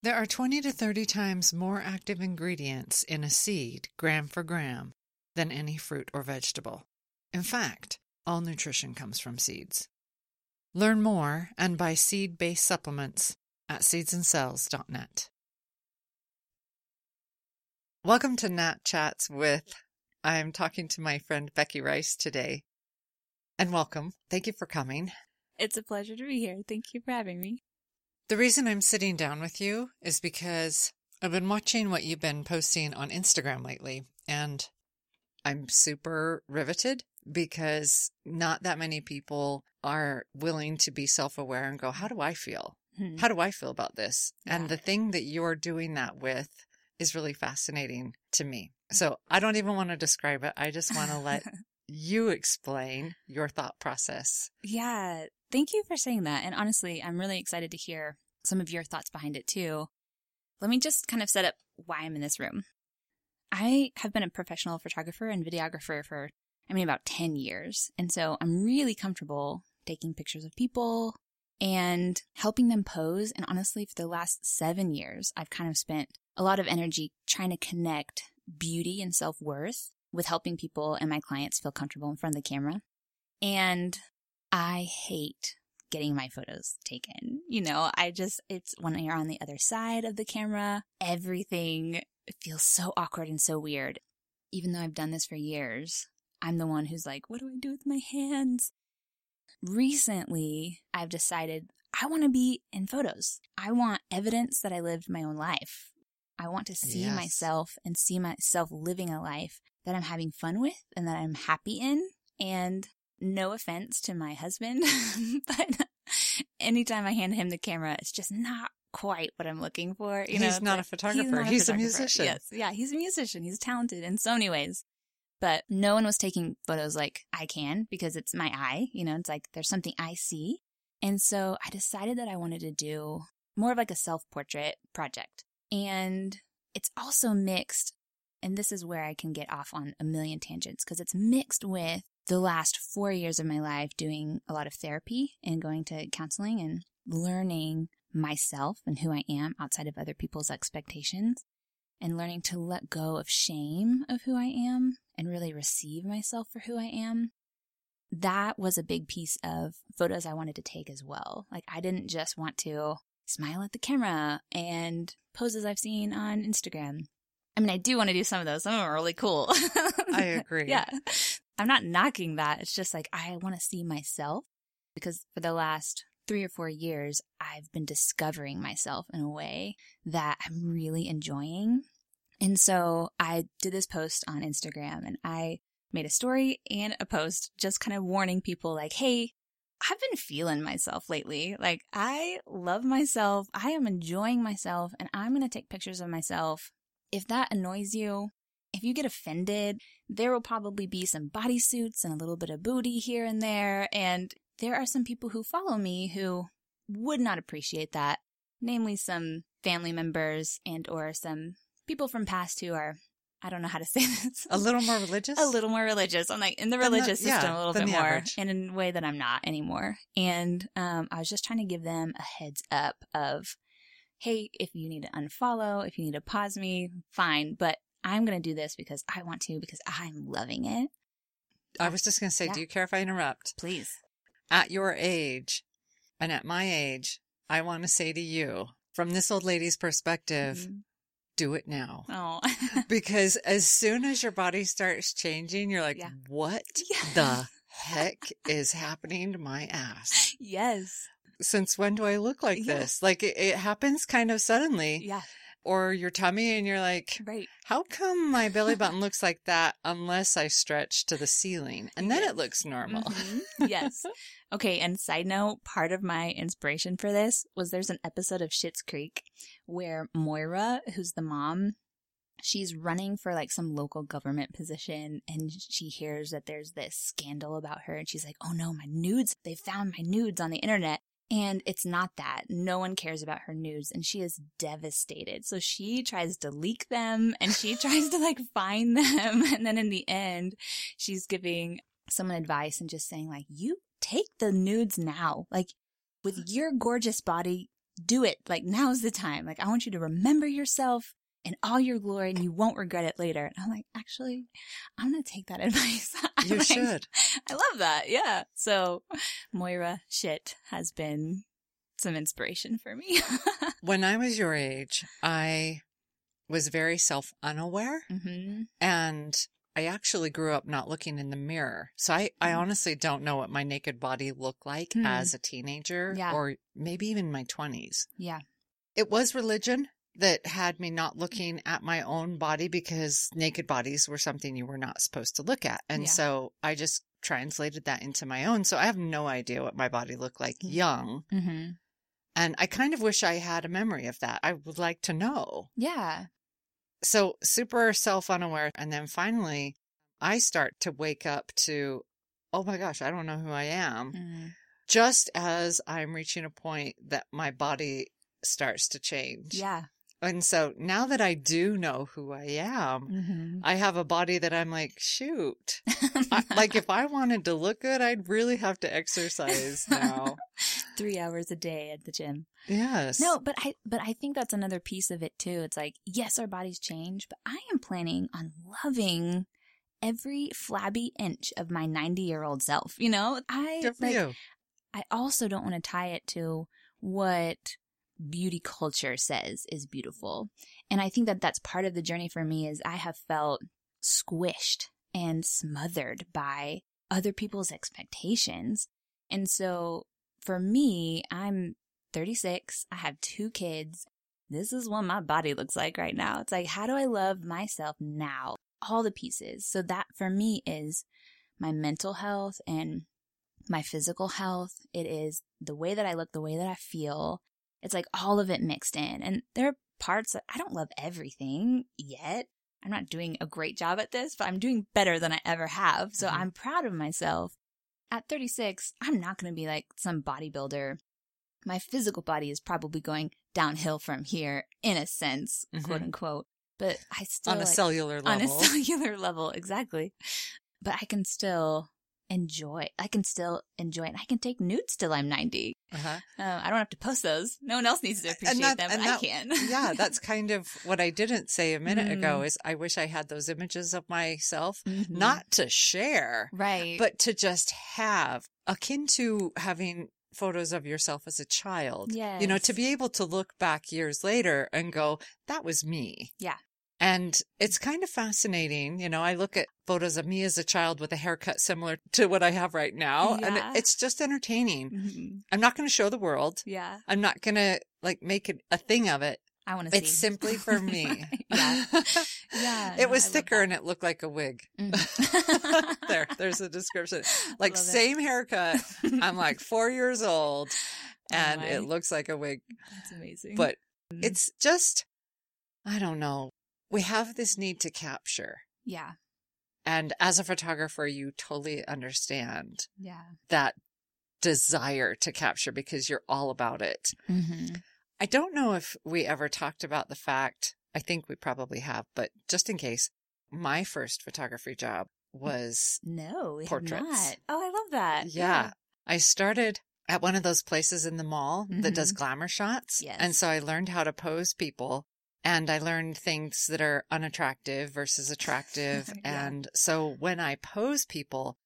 There are 20 to 30 times more active ingredients in a seed, gram for gram, than any fruit or vegetable. In fact, all nutrition comes from seeds. Learn more and buy seed based supplements at seedsandcells.net. Welcome to Nat Chats with. I'm talking to my friend Becky Rice today. And welcome. Thank you for coming. It's a pleasure to be here. Thank you for having me. The reason I'm sitting down with you is because I've been watching what you've been posting on Instagram lately, and I'm super riveted because not that many people are willing to be self aware and go, How do I feel? Hmm. How do I feel about this? And the thing that you're doing that with is really fascinating to me. So I don't even want to describe it. I just want to let you explain your thought process. yeah, thank you for saying that. And honestly, I'm really excited to hear some of your thoughts behind it too. Let me just kind of set up why I'm in this room. I have been a professional photographer and videographer for, I mean, about 10 years. And so I'm really comfortable taking pictures of people and helping them pose. And honestly, for the last seven years, I've kind of spent a lot of energy trying to connect beauty and self worth with helping people and my clients feel comfortable in front of the camera. And I hate getting my photos taken. You know, I just, it's when you're on the other side of the camera, everything feels so awkward and so weird. Even though I've done this for years, I'm the one who's like, what do I do with my hands? Recently, I've decided I want to be in photos. I want evidence that I lived my own life. I want to see Yes. myself and see myself living a life that I'm having fun with and that I'm happy in. And no offense to my husband, but anytime I hand him the camera, it's just not quite what I'm looking for. You know, He's not a like- photographer. not He's a musician. Yes, yeah, he's a musician. He's talented in so many ways. But no one was taking photos like I can because it's my eye. You know, it's like there's something I see. And so I decided that I wanted to do more of like a self portrait project. And it's also mixed, and this is where I can get off on a million tangents because it's mixed with the last four years of my life doing a lot of therapy and going to counseling and learning myself and who I am outside of other people's expectations and learning to let go of shame of who I am and really receive myself for who I am. That was a big piece of photos I wanted to take as well. Like I didn't just want to smile at the camera and poses I've seen on Instagram. I mean, I do want to do some of those. Some of them are really cool. I agree. yeah. I'm not knocking that. It's just like I want to see myself because for the last three or four years, I've been discovering myself in a way that I'm really enjoying. And so I did this post on Instagram and I made a story and a post just kind of warning people like, Hey, I've been feeling myself lately. Like I love myself. I am enjoying myself and I'm going to take pictures of myself. If that annoys you, if you get offended, there will probably be some bodysuits and a little bit of booty here and there. And there are some people who follow me who would not appreciate that, namely some family members and or some people from past who are, I don't know how to say this. A little more religious? a little more religious. I'm like in the Than the- religious yeah, system a little bit more average. and in a way that I'm not anymore. And um, I was just trying to give them a heads up of, hey, if you need to unfollow, if you need to pause me, fine. But I'm going to do this because I want to, because I'm loving it. I was just going to say, Yeah. do you care if I interrupt? Please. At your age and at my age, I want to say to you, from this old lady's perspective, Mhm. do it now. Oh, Because as soon as your body starts changing, you're like, Yeah. what Yeah. the heck is happening to my ass? yes. Since when do I look like this? Like it, it happens kind of suddenly. Yeah. Or your tummy, and you're like, Right. how come my belly button looks like that unless I stretch to the ceiling? And then Yes. it looks normal. Mhm. yes. Okay. And side note, part of my inspiration for this was there's an episode of Schitt's Creek where Moira, who's the mom, she's running for like some local government position and she hears that there's this scandal about her and she's like, oh no, my nudes, they found my nudes on the internet. And it's not that. No one cares about her nudes and she is devastated. So she tries to leak them and she tries to like find them. And then in the end, she's giving someone advice and just saying like, you take the nudes now. Like with your gorgeous body, do it. Like now's the time. Like I want you to remember yourself in all your glory and you won't regret it later. And I'm like, actually, I'm going to take that advice. You like, should. I love that. Yeah. So Moira shit has been some inspiration for me. When I was your age, I was very self unaware hmm and I actually grew up not looking in the mirror. So I, I Mm. honestly don't know what my naked body looked like Hmm. as a teenager Yeah. or maybe even my 20s. Yeah. It was religion that had me not looking at my own body because naked bodies were something you were not supposed to look at. And Yeah. so I just translated that into my own. So I have no idea what my body looked like Mm. young. hmm And I kind of wish I had a memory of that. I would like to know. Yeah. So super self unaware. And then finally, I start to wake up to, oh my gosh, I don't know who I am. Mm. Just as I'm reaching a point that my body starts to change. Yeah. And so now that I do know who I am, hmm I have a body that I'm like, shoot. I, like if I wanted to look good, I'd really have to exercise now. three hours a day at the gym. yes. No, but I but I think that's another piece of it too. It's like, yes, our bodies change, but I am planning on loving every flabby inch of my 90 year old self. You know, I Good for like, you. I also don't want to tie it to what beauty culture says is beautiful. And I think that that's part of the journey for me is I have felt squished and smothered by other people's expectations. And so for me, I'm 36. I have two kids. This is what my body looks like right now. It's like, how do I love myself now? All the pieces. So that for me is my mental health and my physical health. It is the way that I look, the way that I feel. It's like all of it mixed in. And there are parts that I don't love everything yet. I'm not doing a great job at this, but I'm doing better than I ever have. So Mhm. I'm proud of myself. At 36, I'm not going to be like some bodybuilder. My physical body is probably going downhill from here in a sense, Mhm. quote unquote. But I still On a like- cellular level. on a cellular level, exactly. But I can still enjoy. I can still enjoy it. I can take nudes till I'm 90. uh-huh. Uh, I don't have to post those. No one else needs to appreciate that- them, but that- I can. yeah, that's kind of what I didn't say a minute ago Mm. is I wish I had those images of myself, Mhm. not to share, right, but to just have akin to having photos of yourself as a child. Yeah. You know, to be able to look back years later and go, that was me. Yeah. And it's kind of fascinating. You know, I look at photos of me as a child with a haircut similar to what I have right now, and it's just entertaining. Mhm. I'm not going to show the world. yeah, I'm not going to like make it a thing of it. I want to see. It's simply for me. yeah, yeah. it no, was I thicker and it looked like a wig. Mhm. there, there's a description. Like Love it. same haircut. I'm like four years old and Oh it looks like a wig. That's amazing. But Mhm. it's just, I don't know. We have this need to capture. yeah, And as a photographer, you totally understand yeah. that desire to capture because you're all about it. Mm-hmm. I don't know if we ever talked about the fact, I think we probably have, but just in case, my first photography job was, No, Portraits. Oh, I love that. yeah, I started at one of those places in the mall that does Mhm. glamour shots. Yes. And so I learned how to pose people and I learned things that are unattractive versus attractive. Yeah. And so when I pose people,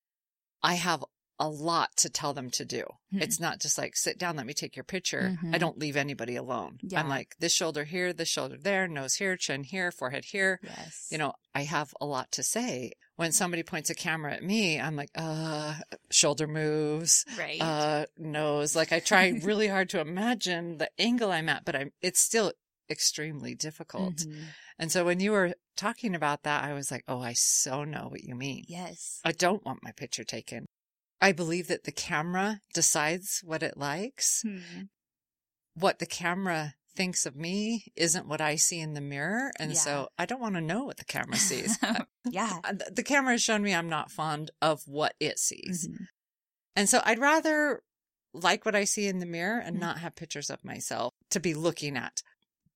I have a lot to tell them to do. Mhm. It's not just like, sit down, let me take your picture. I Mhm. don't leave anybody alone. Yeah. I'm like, this shoulder here, this shoulder there, nose here, chin here, forehead here. Yes. You know, I have a lot to say. When somebody points a camera at me, I'm like, uh, shoulder moves, right. uh, nose. Like I try really hard to imagine the angle I'm at, but I'm, it's still extremely difficult. Mhm. And so when you were talking about that, I was like, oh, I so know what you mean. Yes. I don't want my picture taken. I believe that the camera decides what it likes. Hmm. What the camera thinks of me isn't what I see in the mirror. And Yeah. so I don't want to know what the camera sees. Yeah. the camera has shown me I'm not fond of what it sees. Mhm. And so I'd rather like what I see in the mirror and Mhm. not have pictures of myself to be looking at.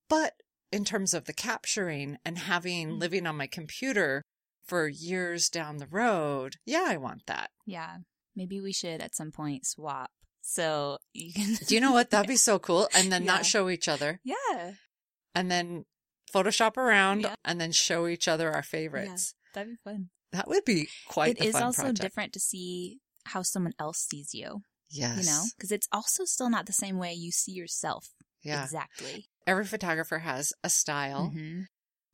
But in terms of the capturing and having Mhm. living on my computer for years down the road, yeah, I want that. Yeah. Maybe we should at some point swap So you can. Do you know what? That'd be so cool. And then Yeah. not show each other yeah, and then Photoshop around Yeah. and then show each other our favorites. that'd be fun. That would be quite It is also project. different to see how someone else sees you, Yes. you know, because it's also still not the same way you see yourself. Yeah. Exactly. Every photographer has a style. Mhm.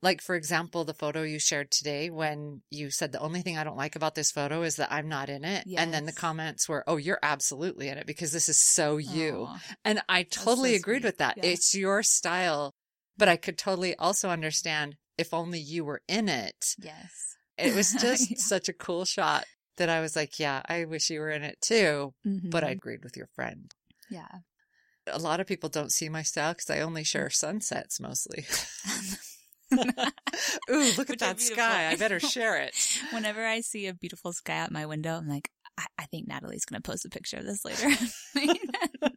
Like, for example, the photo you shared today when you said the only thing I don't like about this photo is that I'm not in it. And then the comments were, oh, you're absolutely in it because this is so you. Aw. And I so totally agreed sweet. with that. Yeah. It's your style. But I could totally also understand if only you were in it. Yes. It was just Yeah. such a cool shot that I was like, yeah, I wish you were in it too. But I agreed with your friend. Yeah. A lot of people don't see my style because I only share sunsets mostly. Ooh, look at that sky. I better share it. Whenever I see a beautiful sky out my window, I'm like, I, I think Natalie's going to post a picture of this later.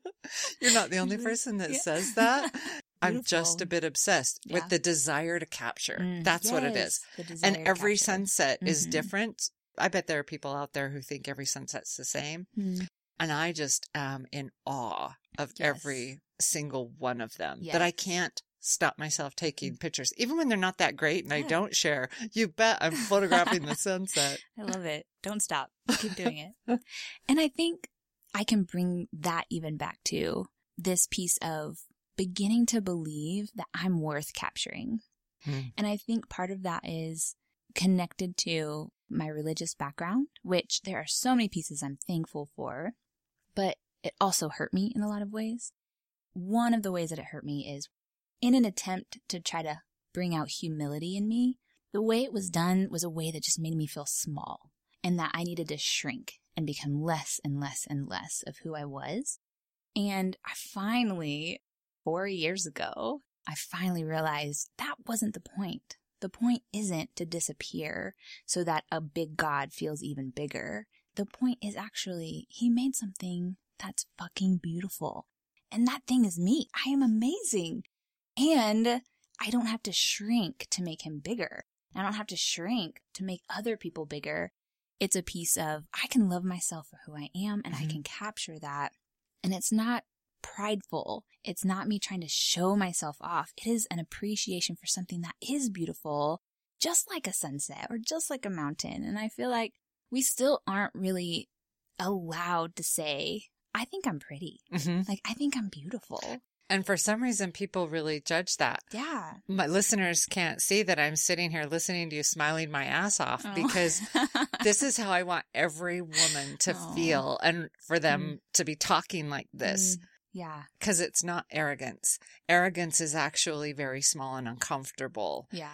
You're not the only person that Yeah. says that. I'm just a bit obsessed Yeah. with the desire to capture. Mm, That's what it is. yes, And every sunset is Mhm. different. I bet there are people out there who think every sunset's the same. Mm, And I just am in awe of Yes. every single one of them that I can't stop myself taking pictures, even when they're not that great and I don't share. You bet I'm photographing the sunset. I love it. Don't stop. Keep doing it. and I think I can bring that even back to this piece of beginning to believe that I'm worth capturing. Hmm. And I think part of that is connected to my religious background, which there are so many pieces I'm thankful for, but it also hurt me in a lot of ways. One of the ways that it hurt me is in an attempt to try to bring out humility in me, the way it was done was a way that just made me feel small and that I needed to shrink and become less and less and less of who I was. And I finally, four years ago, I finally realized that wasn't the point. The point isn't to disappear so that a big God feels even bigger. The point is actually, he made something that's fucking beautiful. And that thing is me. I am amazing. And I don't have to shrink to make him bigger. I don't have to shrink to make other people bigger. It's a piece of I can love myself for who I am and I Mhm. can capture that. And it's not prideful. It's not me trying to show myself off. It is an appreciation for something that is beautiful, just like a sunset or just like a mountain. And I feel like we still aren't really allowed to say, I think I'm pretty. hmm Like, I think I'm beautiful. And for some reason, people really judge that. Yeah. My listeners can't see that I'm sitting here listening to you smiling my ass off Oh. because this is how I want every woman to Aw. feel and for them to be talking like this Mm, yeah. because it's not arrogance. Arrogance is actually very small and uncomfortable. Yeah.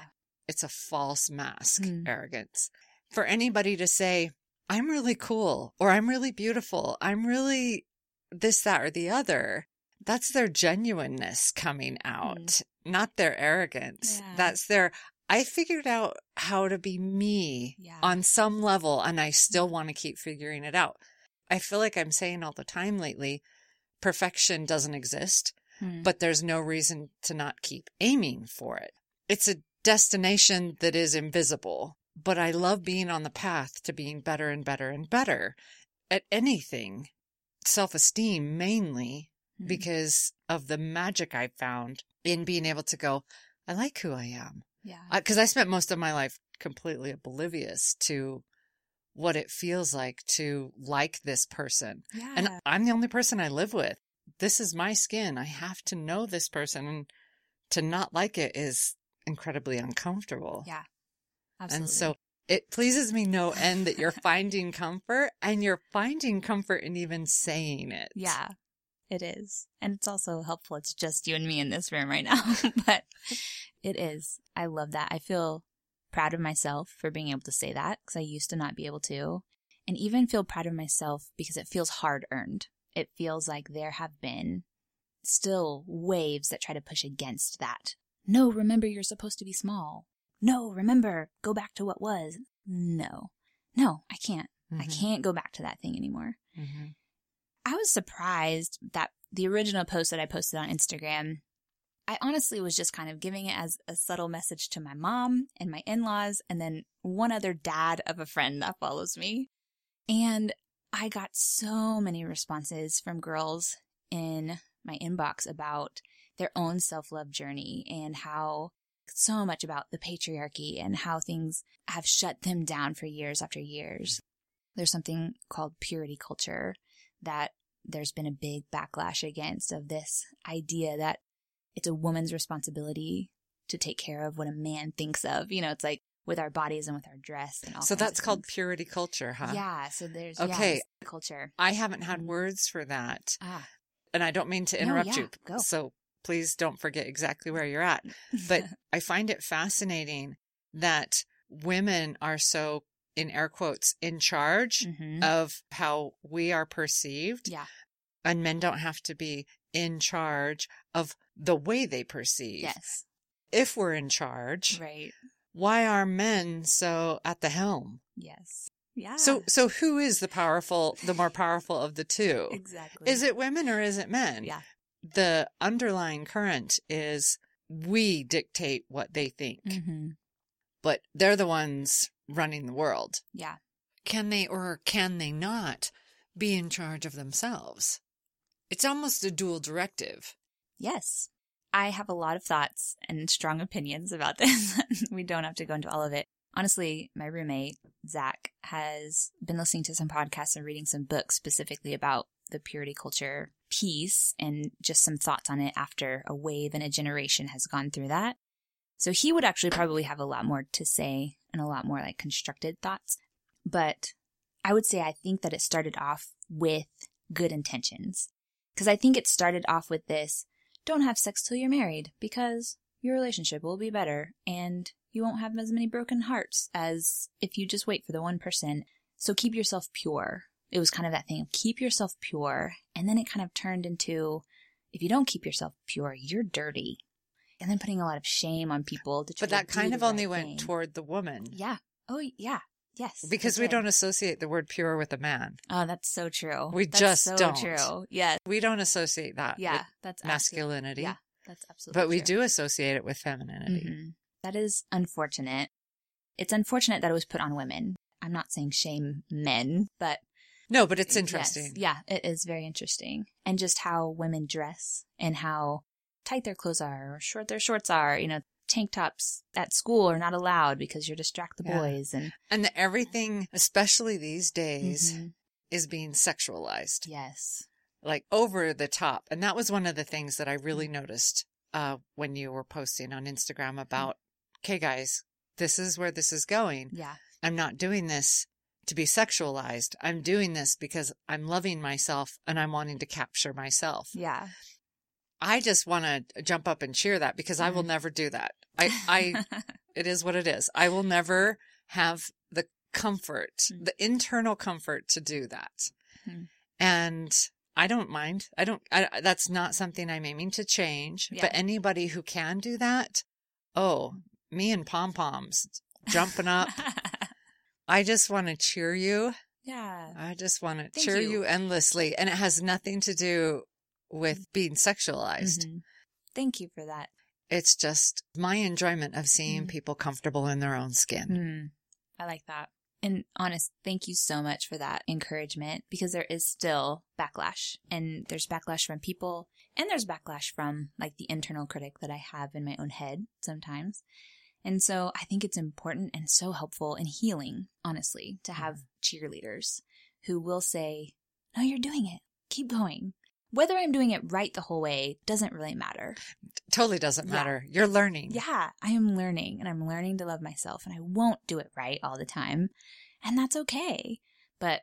It's a false mask, Mm. arrogance. For anybody to say, I'm really cool or I'm really beautiful, I'm really this, that, or the other, that's their genuineness coming out, not their arrogance. Mm. Yeah. That's their, I figured out how to be me Yeah. on some level and I still want to keep figuring it out. I feel like I'm saying all the time lately, perfection doesn't exist, Mm. but there's no reason to not keep aiming for it. It's a destination that is invisible, but I love being on the path to being better and better and better at anything. Self esteem mainly Mm. because of the magic I found in being able to go, I like who I am. yeah. Because I, spent most of my life completely oblivious to what it feels like to like this person. yeah. And I'm the only person I live with. This is my skin. I have to know this person. And to not like it is incredibly uncomfortable. yeah. Absolutely. And so it pleases me no end that you're finding comfort and you're finding comfort in even saying it. Yeah, it is. And it's also helpful. It's just you and me in this room right now. but it is. I love that. I feel proud of myself for being able to say that because I used to not be able to. And even feel proud of myself because it feels hard earned. It feels like there have been still waves that try to push against that. No, remember you're supposed to be small. No, remember, go back to what was. No, no, I can't. I Mhm. can't go back to that thing anymore. Mhm. I was surprised that the original post that I posted on Instagram, I honestly was just kind of giving it as a subtle message to my mom and my in laws, and then one other dad of a friend that follows me. And I got so many responses from girls in my inbox about their own self love journey and how so much about the patriarchy and how things have shut them down for years after years. There's something called purity culture that there's been a big backlash against of this idea that it's a woman's responsibility to take care of what a man thinks of. You know, it's like with our bodies and with our dress and all. So that's called things. purity culture, huh? Yeah. So there's Okay. yeah, culture. I haven't had Mhm. words for that. Ah, And I don't mean to No, interrupt yeah, you. go. So please don't forget exactly where you're at. But I find it fascinating that women are so, in air quotes, in charge Mhm. of how we are perceived. yeah. And men don't have to be in charge of the way they perceive. Yes. If we're in charge, Right. why are men so at the helm? Yes. Yeah. So, so who is the powerful, the more powerful of the two? exactly. Is it women or is it men? Yeah. The underlying current is we dictate what they think, hmm but they're the ones running the world. Yeah. Can they or can they not be in charge of themselves? It's almost a dual directive. Yes. I have a lot of thoughts and strong opinions about this. we don't have to go into all of it. Honestly, my roommate, Zach, has been listening to some podcasts and reading some books specifically about the purity culture piece and just some thoughts on it after a wave and a generation has gone through that. So he would actually probably have a lot more to say and a lot more like constructed thoughts. But I would say I think that it started off with good intentions. Because I think it started off with this don't have sex till you're married because your relationship will be better and you won't have as many broken hearts as if you just wait for the one person. So keep yourself pure. It was kind of that thing of keep yourself pure. And then it kind of turned into if you don't keep yourself pure, you're dirty. And then putting a lot of shame on people to try But that to kind of only right went thing. toward the woman Yeah. Oh, yeah. Yes. because we did. don't associate the word pure with a man. Oh, that's so true. We That's just so don't. true. Yes. We don't associate that Yeah. with That's absolutely- masculinity, Yeah. That's absolutely but we true. do associate it with femininity. Mhm. That is unfortunate. It's unfortunate that it was put on women. I'm not saying shame men, but No, but it's yes, interesting. yeah, it is very interesting. And just how women dress and how tight their clothes are or short their shorts are. You know, tank tops at school are not allowed because you distract the Yeah. boys. And And the, everything, especially these days, Mhm. is being sexualized, yes. like over the top. And that was one of the things that I really Mm. noticed uh, when you were posting on Instagram about, okay, guys, this is where this is going. Yeah. I'm not doing this to be sexualized. I'm doing this because I'm loving myself and I'm wanting to capture myself. Yeah. I just want to jump up and cheer that because I will Mhm. never do that. I, I, it is what it is. I will never have the comfort, Mm. the internal comfort to do that. Mm. And I don't mind. I don't, I, that's not something I'm aiming to change, Yeah. but anybody who can do that, oh, me and pom poms jumping up. I just want to cheer you. yeah. I just want to Thank cheer you. you. endlessly. And it has nothing to do with being sexualized. Mhm. Thank you for that. It's just my enjoyment of seeing Mhm. people comfortable in their own skin. Mm, I like that. And honest, thank you so much for that encouragement because there is still backlash and there's backlash from people and there's backlash from like the internal critic that I have in my own head sometimes. And so I think it's important and so helpful and healing, honestly, to have mm-hmm. cheerleaders who will say, no, you're doing it. Keep going. Whether I'm doing it right the whole way doesn't really matter. Totally doesn't Yeah. matter. You're learning. Yeah, I am learning and I'm learning to love myself and I won't do it right all the time. And that's okay. But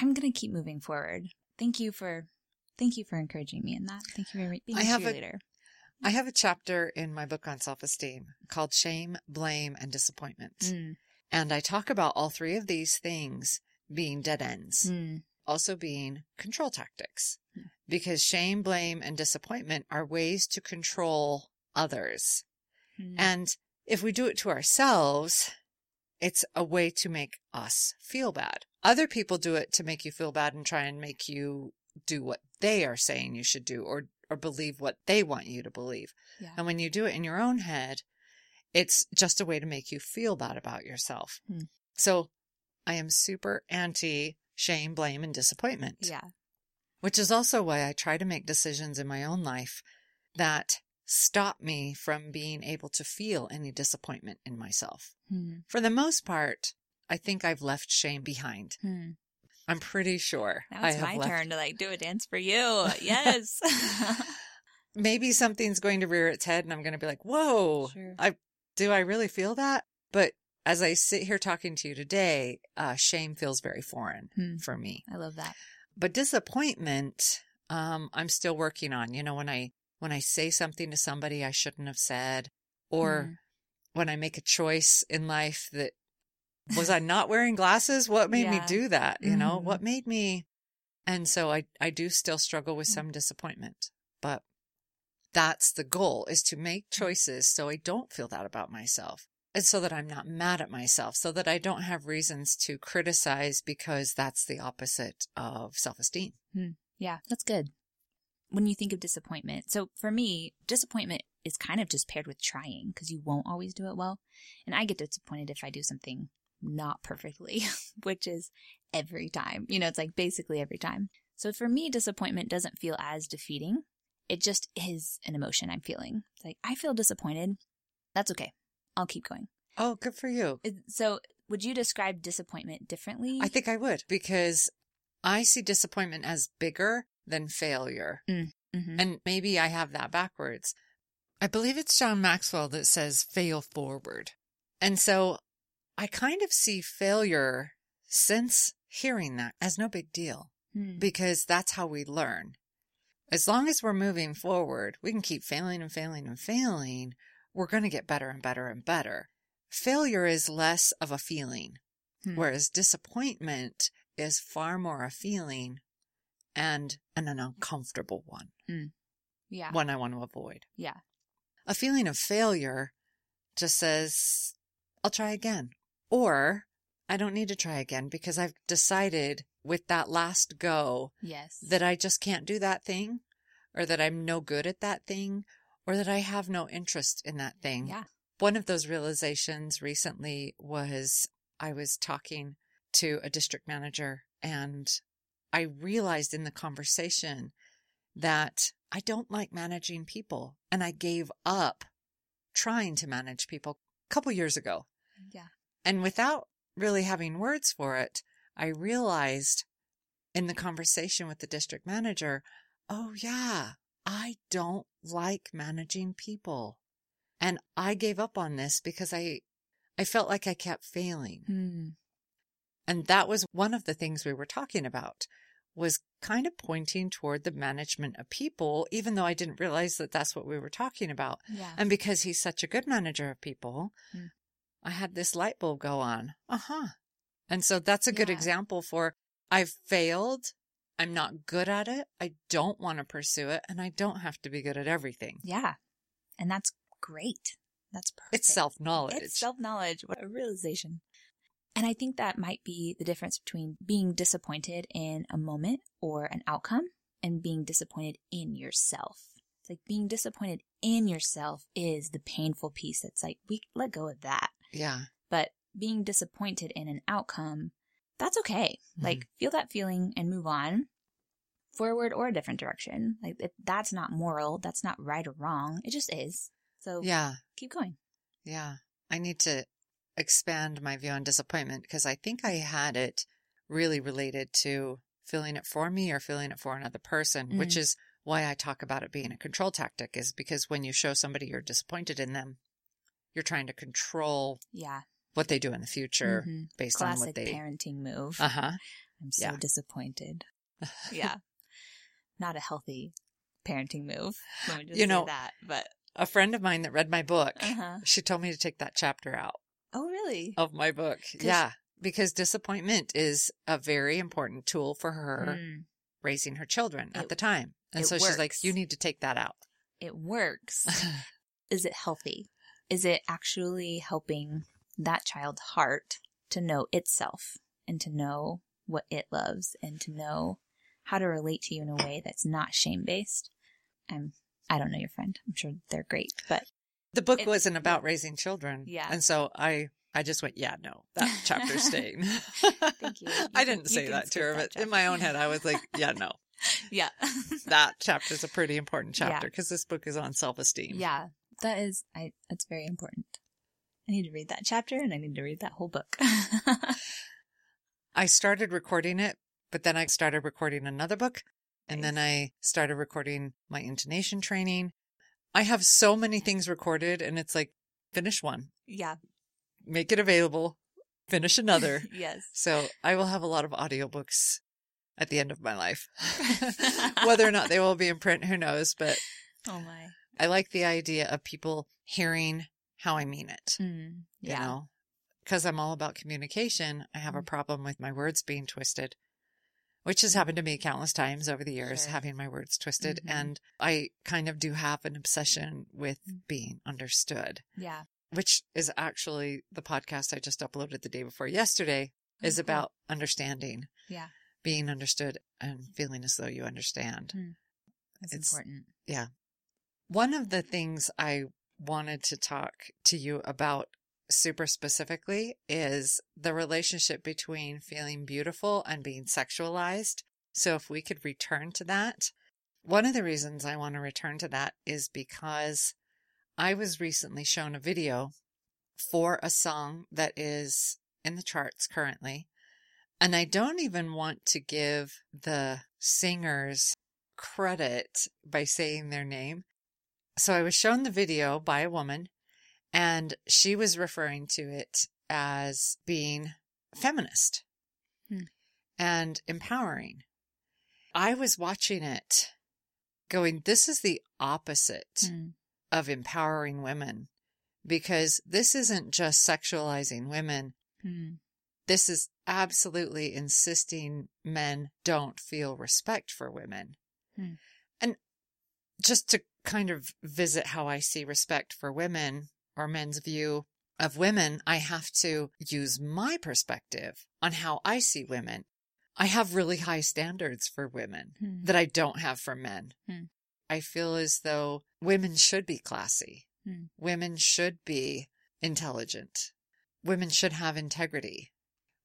I'm going to keep moving forward. Thank you for thank you for encouraging me in that. Thank you for being I a have a- cheerleader. I have a chapter in my book on self esteem called Shame, Blame, and Disappointment. Mm, And I talk about all three of these things being dead ends, mm, also being control tactics. Hmm. Because shame, blame, and disappointment are ways to control others. mm. And if we do it to ourselves, it's a way to make us feel bad. Other people do it to make you feel bad and try and make you do what they are saying you should do or, or believe what they want you to believe. Yeah. And when you do it in your own head, it's just a way to make you feel bad about yourself. Hmm. So I am super anti shame, blame, and disappointment. Yeah. Which is also why I try to make decisions in my own life that stop me from being able to feel any disappointment in myself. Hmm. For the most part, I think I've left shame behind. Hmm. I'm pretty sure. Now I it's my left- turn to like do a dance for you. Yes. Maybe something's going to rear its head and I'm going to be like, whoa, Sure. I, do I really feel that? But as I sit here talking to you today, uh, shame feels very foreign Hmm. for me. I love that. But disappointment, um, I'm still working on. You know, when I when I say something to somebody I shouldn't have said, or Hmm. when I make a choice in life that was I not wearing glasses? What made me do that? You know, Mhm. what made me? And so I I do still struggle with some disappointment, but that's the goal is to make choices so I don't feel that about myself. And so that I'm not mad at myself, so that I don't have reasons to criticize because that's the opposite of self esteem. Yeah, that's good. When you think of disappointment, so for me, disappointment is kind of just paired with trying because you won't always do it well. And I get disappointed if I do something not perfectly, which is every time. You know, it's like basically every time. So for me, disappointment doesn't feel as defeating. It just is an emotion I'm feeling. It's like, I feel disappointed. That's okay. I'll keep going. Oh, good for you. So would you describe disappointment differently? I think I would because I see disappointment as bigger than failure. Mhm. And maybe I have that backwards. I believe it's John Maxwell that says fail forward. And so I kind of see failure since hearing that as no big deal Hmm. because that's how we learn. As long as we're moving forward, we can keep failing and failing and failing. We're going to get better and better and better. Failure is less of a feeling, Hmm. whereas disappointment is far more a feeling and an uncomfortable one, yeah. one I want to avoid. Yeah. A feeling of failure just says, I'll try again. Or I don't need to try again because I've decided with that last go Yes. that I just can't do that thing or that I'm no good at that thing or that I have no interest in that thing. Yeah. One of those realizations recently was I was talking to a district manager and I realized in the conversation that I don't like managing people and I gave up trying to manage people a couple years ago. And without really having words for it, I realized in the conversation with the district manager, oh yeah, I don't like managing people. And I gave up on this because I, I felt like I kept failing. Hmm. And that was one of the things we were talking about was kind of pointing toward the management of people, even though I didn't realize that that's what we were talking about. Yeah. And because he's such a good manager of people, Mm. I had this light bulb go on. Uh huh. And so that's a good Yeah. example for I've failed. I'm not good at it. I don't want to pursue it. And I don't have to be good at everything. Yeah. And that's great. That's perfect. It's self knowledge. It's self knowledge. What a realization. And I think that might be the difference between being disappointed in a moment or an outcome and being disappointed in yourself. It's like being disappointed in yourself is the painful piece. It's like we let go of that. Yeah. But being disappointed in an outcome, that's okay. Mhm. Like feel that feeling and move on forward or a different direction. Like it, that's not moral. That's not right or wrong. It just is. So Yeah. keep going. Yeah. I need to expand my view on disappointment because I think I had it really related to feeling it for me or feeling it for another person, which Mm. is why I talk about it being a control tactic is because when you show somebody you're disappointed in them, you're trying to control Yeah. what they do in the future Mhm. based on what they. parenting move. Uh huh. I'm so yeah. disappointed. Yeah. Not a healthy parenting move. Let me just You know- that. But A friend of mine that read my book, uh-huh. she told me to take that chapter out Oh really? of my book, Yeah. Because disappointment is a very important tool for her Mm, raising her children at the time. And it so she's like, you need to take that out. it works. Is it healthy? Is it actually helping that child's heart to know itself and to know what it loves and to know how to relate to you in a way that's not shame based? I'm I don't know your friend. I'm sure they're great, but the book It- wasn't about raising children. Yeah. And so I I just went, yeah, no, that chapter's staying. Thank you. You I didn't you say that to her, that but in my own head, I was like, yeah, no, yeah. that chapter's a pretty important chapter because this book is on self esteem. yeah. That is, I, that's very important. I need to read that chapter and I need to read that whole book. I started recording it, but then I started recording another book and then I started recording my intonation training. I have so many things recorded and it's like, finish one, yeah. make it available, finish another. yes. So I will have a lot of audiobooks at the end of my life. Whether or not they will be in print, who knows? But Oh my. I like the idea of people hearing how I mean it, Mm, you yeah. know, because I'm all about communication. I have a Mm. problem with my words being twisted, which has happened to me countless times over the years, Sure. having my words twisted. Mhm. And I kind of do have an obsession with Mm. being understood, Yeah. which is actually the podcast I just uploaded the day before yesterday is Oh, about understanding. Yeah. being understood and feeling as though you understand. That's It's- important. One of the things I wanted to talk to you about super specifically is the relationship between feeling beautiful and being sexualized. So if we could return to that, one of the reasons I want to return to that is because I was recently shown a video for a song that is in the charts currently. And I don't even want to give the singers credit by saying their name. So I was shown the video by a woman and she was referring to it as being feminist Hmm. and empowering. I was watching it going, this is the opposite Mm, of empowering women because this isn't just sexualizing women. mm, This is absolutely insisting men don't feel respect for women. Hmm. And just to kind of visit how I see respect for women or men's view of women, I have to use my perspective on how I see women. I have really high standards for women mm, that I don't have for men. Hmm. I feel as though women should be classy. Hmm. Women should be intelligent. Women should have integrity.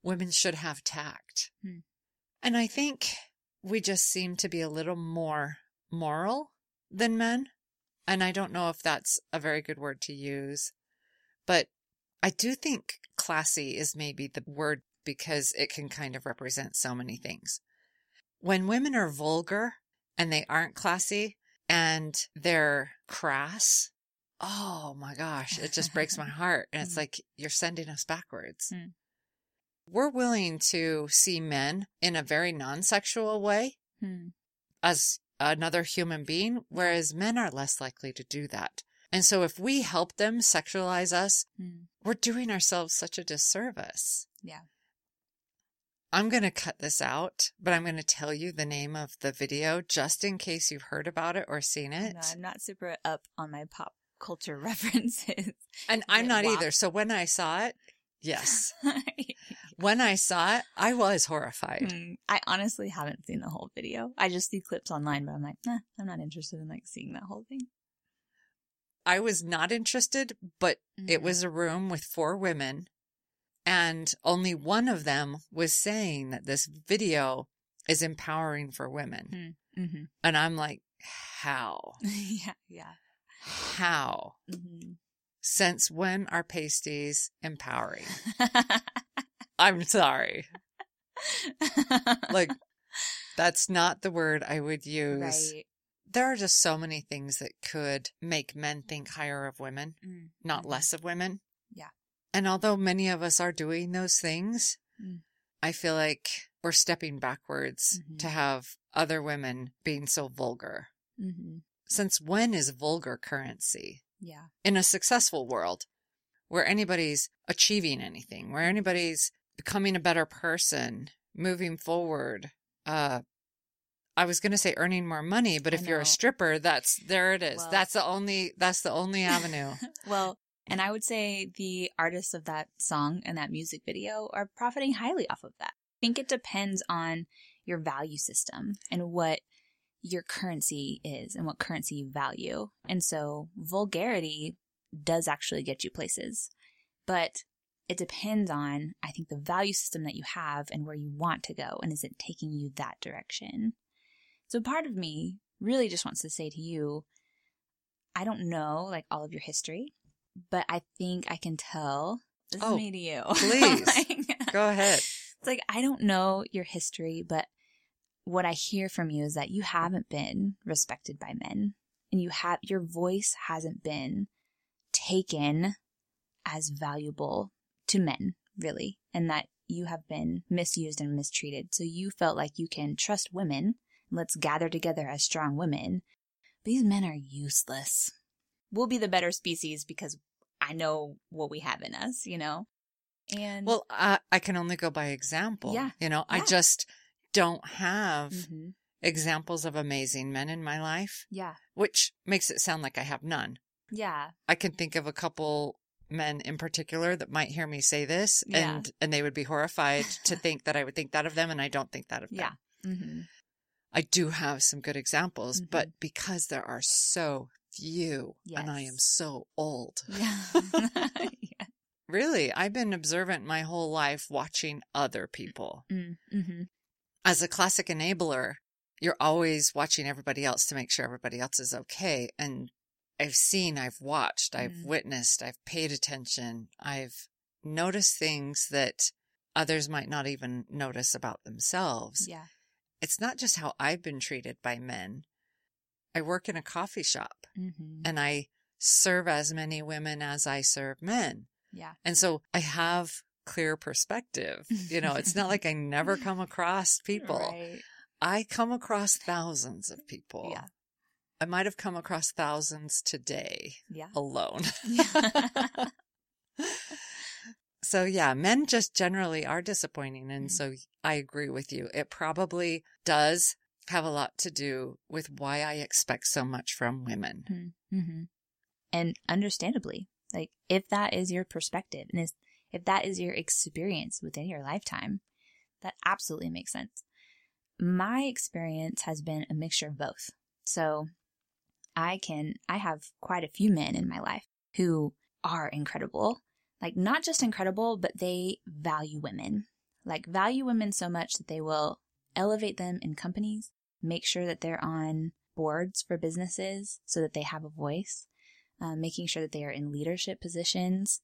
Women should have tact. Hmm. And I think we just seem to be a little more moral than men. And I don't know if that's a very good word to use, but I do think classy is maybe the word because it can kind of represent so many things. When women are vulgar and they aren't classy and they're crass, oh my gosh, it just breaks my heart. And it's Mm. like you're sending us backwards. Mm. We're willing to see men in a very non sexual way mm. as another human being, whereas men are less likely to do that. And so if we help them sexualize us, Mm. we're doing ourselves such a disservice. Yeah. I'm going to cut this out, but I'm going to tell you the name of the video just in case you've heard about it or seen it. No, I'm not super up on my pop culture references. and I'm not either. So when I saw it, yes. when I saw it, I was horrified. Hmm. I honestly haven't seen the whole video. I just see clips online, but I'm like, nah, I'm not interested in like seeing that whole thing. I was not interested, but it Mhm. was a room with four women and only one of them was saying that this video is empowering for women. Mm-hmm. And I'm like, how? yeah, yeah. How? Mm-hmm. Since when are pasties empowering? I'm sorry. Like, that's not the word I would use. right. There are just so many things that could make men think higher of women, Mm, not mhm. less of women. Yeah. And although many of us are doing those things, Mm. I feel like we're stepping backwards Mhm. to have other women being so vulgar. Mhm. Since when is vulgar currency? Yeah. In a successful world where anybody's achieving anything, where anybody's becoming a better person, moving forward, uh, I was going to say earning more money, but if you're a stripper, that's there it is. Well- that's the only that's the only avenue. Well, and I would say the artists of that song and that music video are profiting highly off of that. I think it depends on your value system and what your currency is and what currency you value. And so vulgarity does actually get you places. But it depends on, I think, the value system that you have and where you want to go. And is it taking you that direction? So part of me really just wants to say to you, I don't know like all of your history, but I think I can tell. This Oh, is me to you. please. Like- Go ahead. It's like, I don't know your history, but what I hear from you is that you haven't been respected by men and you have, your voice hasn't been taken as valuable to men, really, and that you have been misused and mistreated. So you felt like you can trust women. Let's gather together as strong women. But these men are useless. We'll be the better species because I know what we have in us, you know? And Well, I, I can only go by example. Yeah. You know, I just don't have Mhm. examples of amazing men in my life, yeah, which makes it sound like I have none. yeah, I can think of a couple men in particular that might hear me say this Yeah. and and they would be horrified to think that I would think that of them and I don't think that of them. yeah. hmm I do have some good examples, Mhm. but because there are so few and I am so old. Yeah. yeah. Really, I've been observant my whole life watching other people. Mm-hmm. As a classic enabler, you're always watching everybody else to make sure everybody else is okay. And I've seen, I've watched, I've Mm. witnessed, I've paid attention, I've noticed things that others might not even notice about themselves. Yeah. It's not just how I've been treated by men. I work in a coffee shop Mm-hmm. and I serve as many women as I serve men. Yeah. And so I have clear perspective. You know, it's not like I never come across people. Right. I come across thousands of people. Yeah. I might have come across thousands today Yeah. alone. So yeah, men just generally are disappointing. And Mm. so I agree with you. It probably does have a lot to do with why I expect so much from women. mm-hmm. And understandably, like if that is your perspective and if that is your experience within your lifetime, that absolutely makes sense. My experience has been a mixture of both. So I can, I have quite a few men in my life who are incredible. Like not just incredible, but they value women. Like value women so much that they will elevate them in companies, make sure that they're on boards for businesses so that they have a voice, uh, making sure that they are in leadership positions.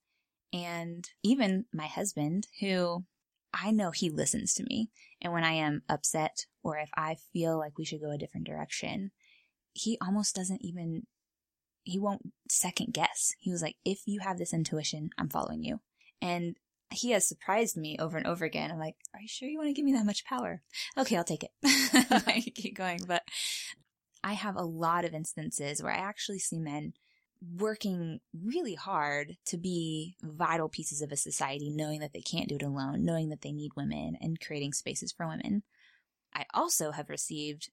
And even my husband, who I know he listens to me. And when I am upset or if I feel like we should go a different direction, he almost doesn't even, he won't second guess. He was like, if you have this intuition, I'm following you. And he has surprised me over and over again. I'm like, are you sure you want to give me that much power? Okay, I'll take it. I keep going. But I have a lot of instances where I actually see men working really hard to be vital pieces of a society, knowing that they can't do it alone, knowing that they need women and creating spaces for women. I also have received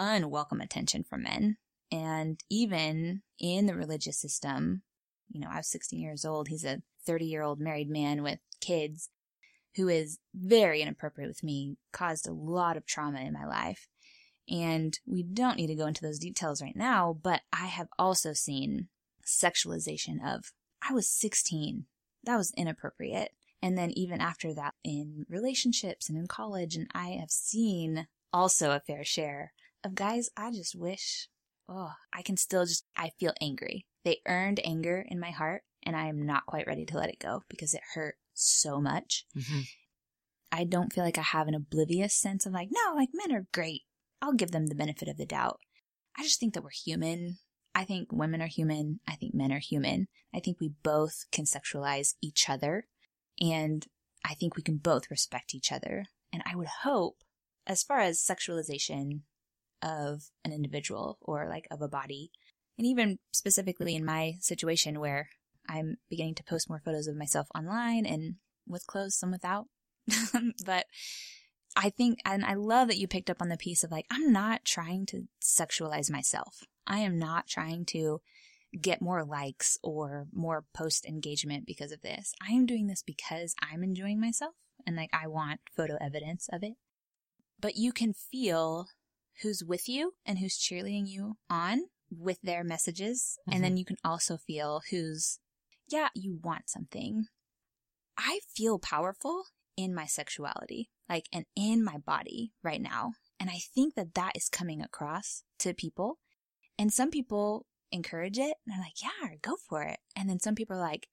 unwelcome attention from men. And even in the religious system, you know, I was 16 years old. He's a 30 year old married man with kids who is very inappropriate with me, caused a lot of trauma in my life. And we don't need to go into those details right now, but I have also seen sexualization of, I was 16. That was inappropriate. And then even after that in relationships and in college, and I have seen also a fair share of guys I just wish, oh, I can still just, I feel angry. They earned anger in my heart and I am not quite ready to let it go because it hurt so much. Mhm. I don't feel like I have an oblivious sense of like, no, like men are great. I'll give them the benefit of the doubt. I just think that we're human. I think women are human. I think men are human. I think we both can sexualize each other. And I think we can both respect each other. And I would hope, as far as sexualization of an individual or like of a body, and even specifically in my situation where I'm beginning to post more photos of myself online and with clothes, some without. but I think, and I love that you picked up on the piece of like, I'm not trying to sexualize myself. I am not trying to get more likes or more post engagement because of this. I am doing this because I'm enjoying myself and like I want photo evidence of it. But you can feel who's with you and who's cheerleading you on with their messages. And then mm-hmm. you can also feel who's, yeah, you want something. I feel powerful in my sexuality, like, and in my body right now. And I think that that is coming across to people. And some people encourage it and they're like, yeah, go for it. And then some people are like,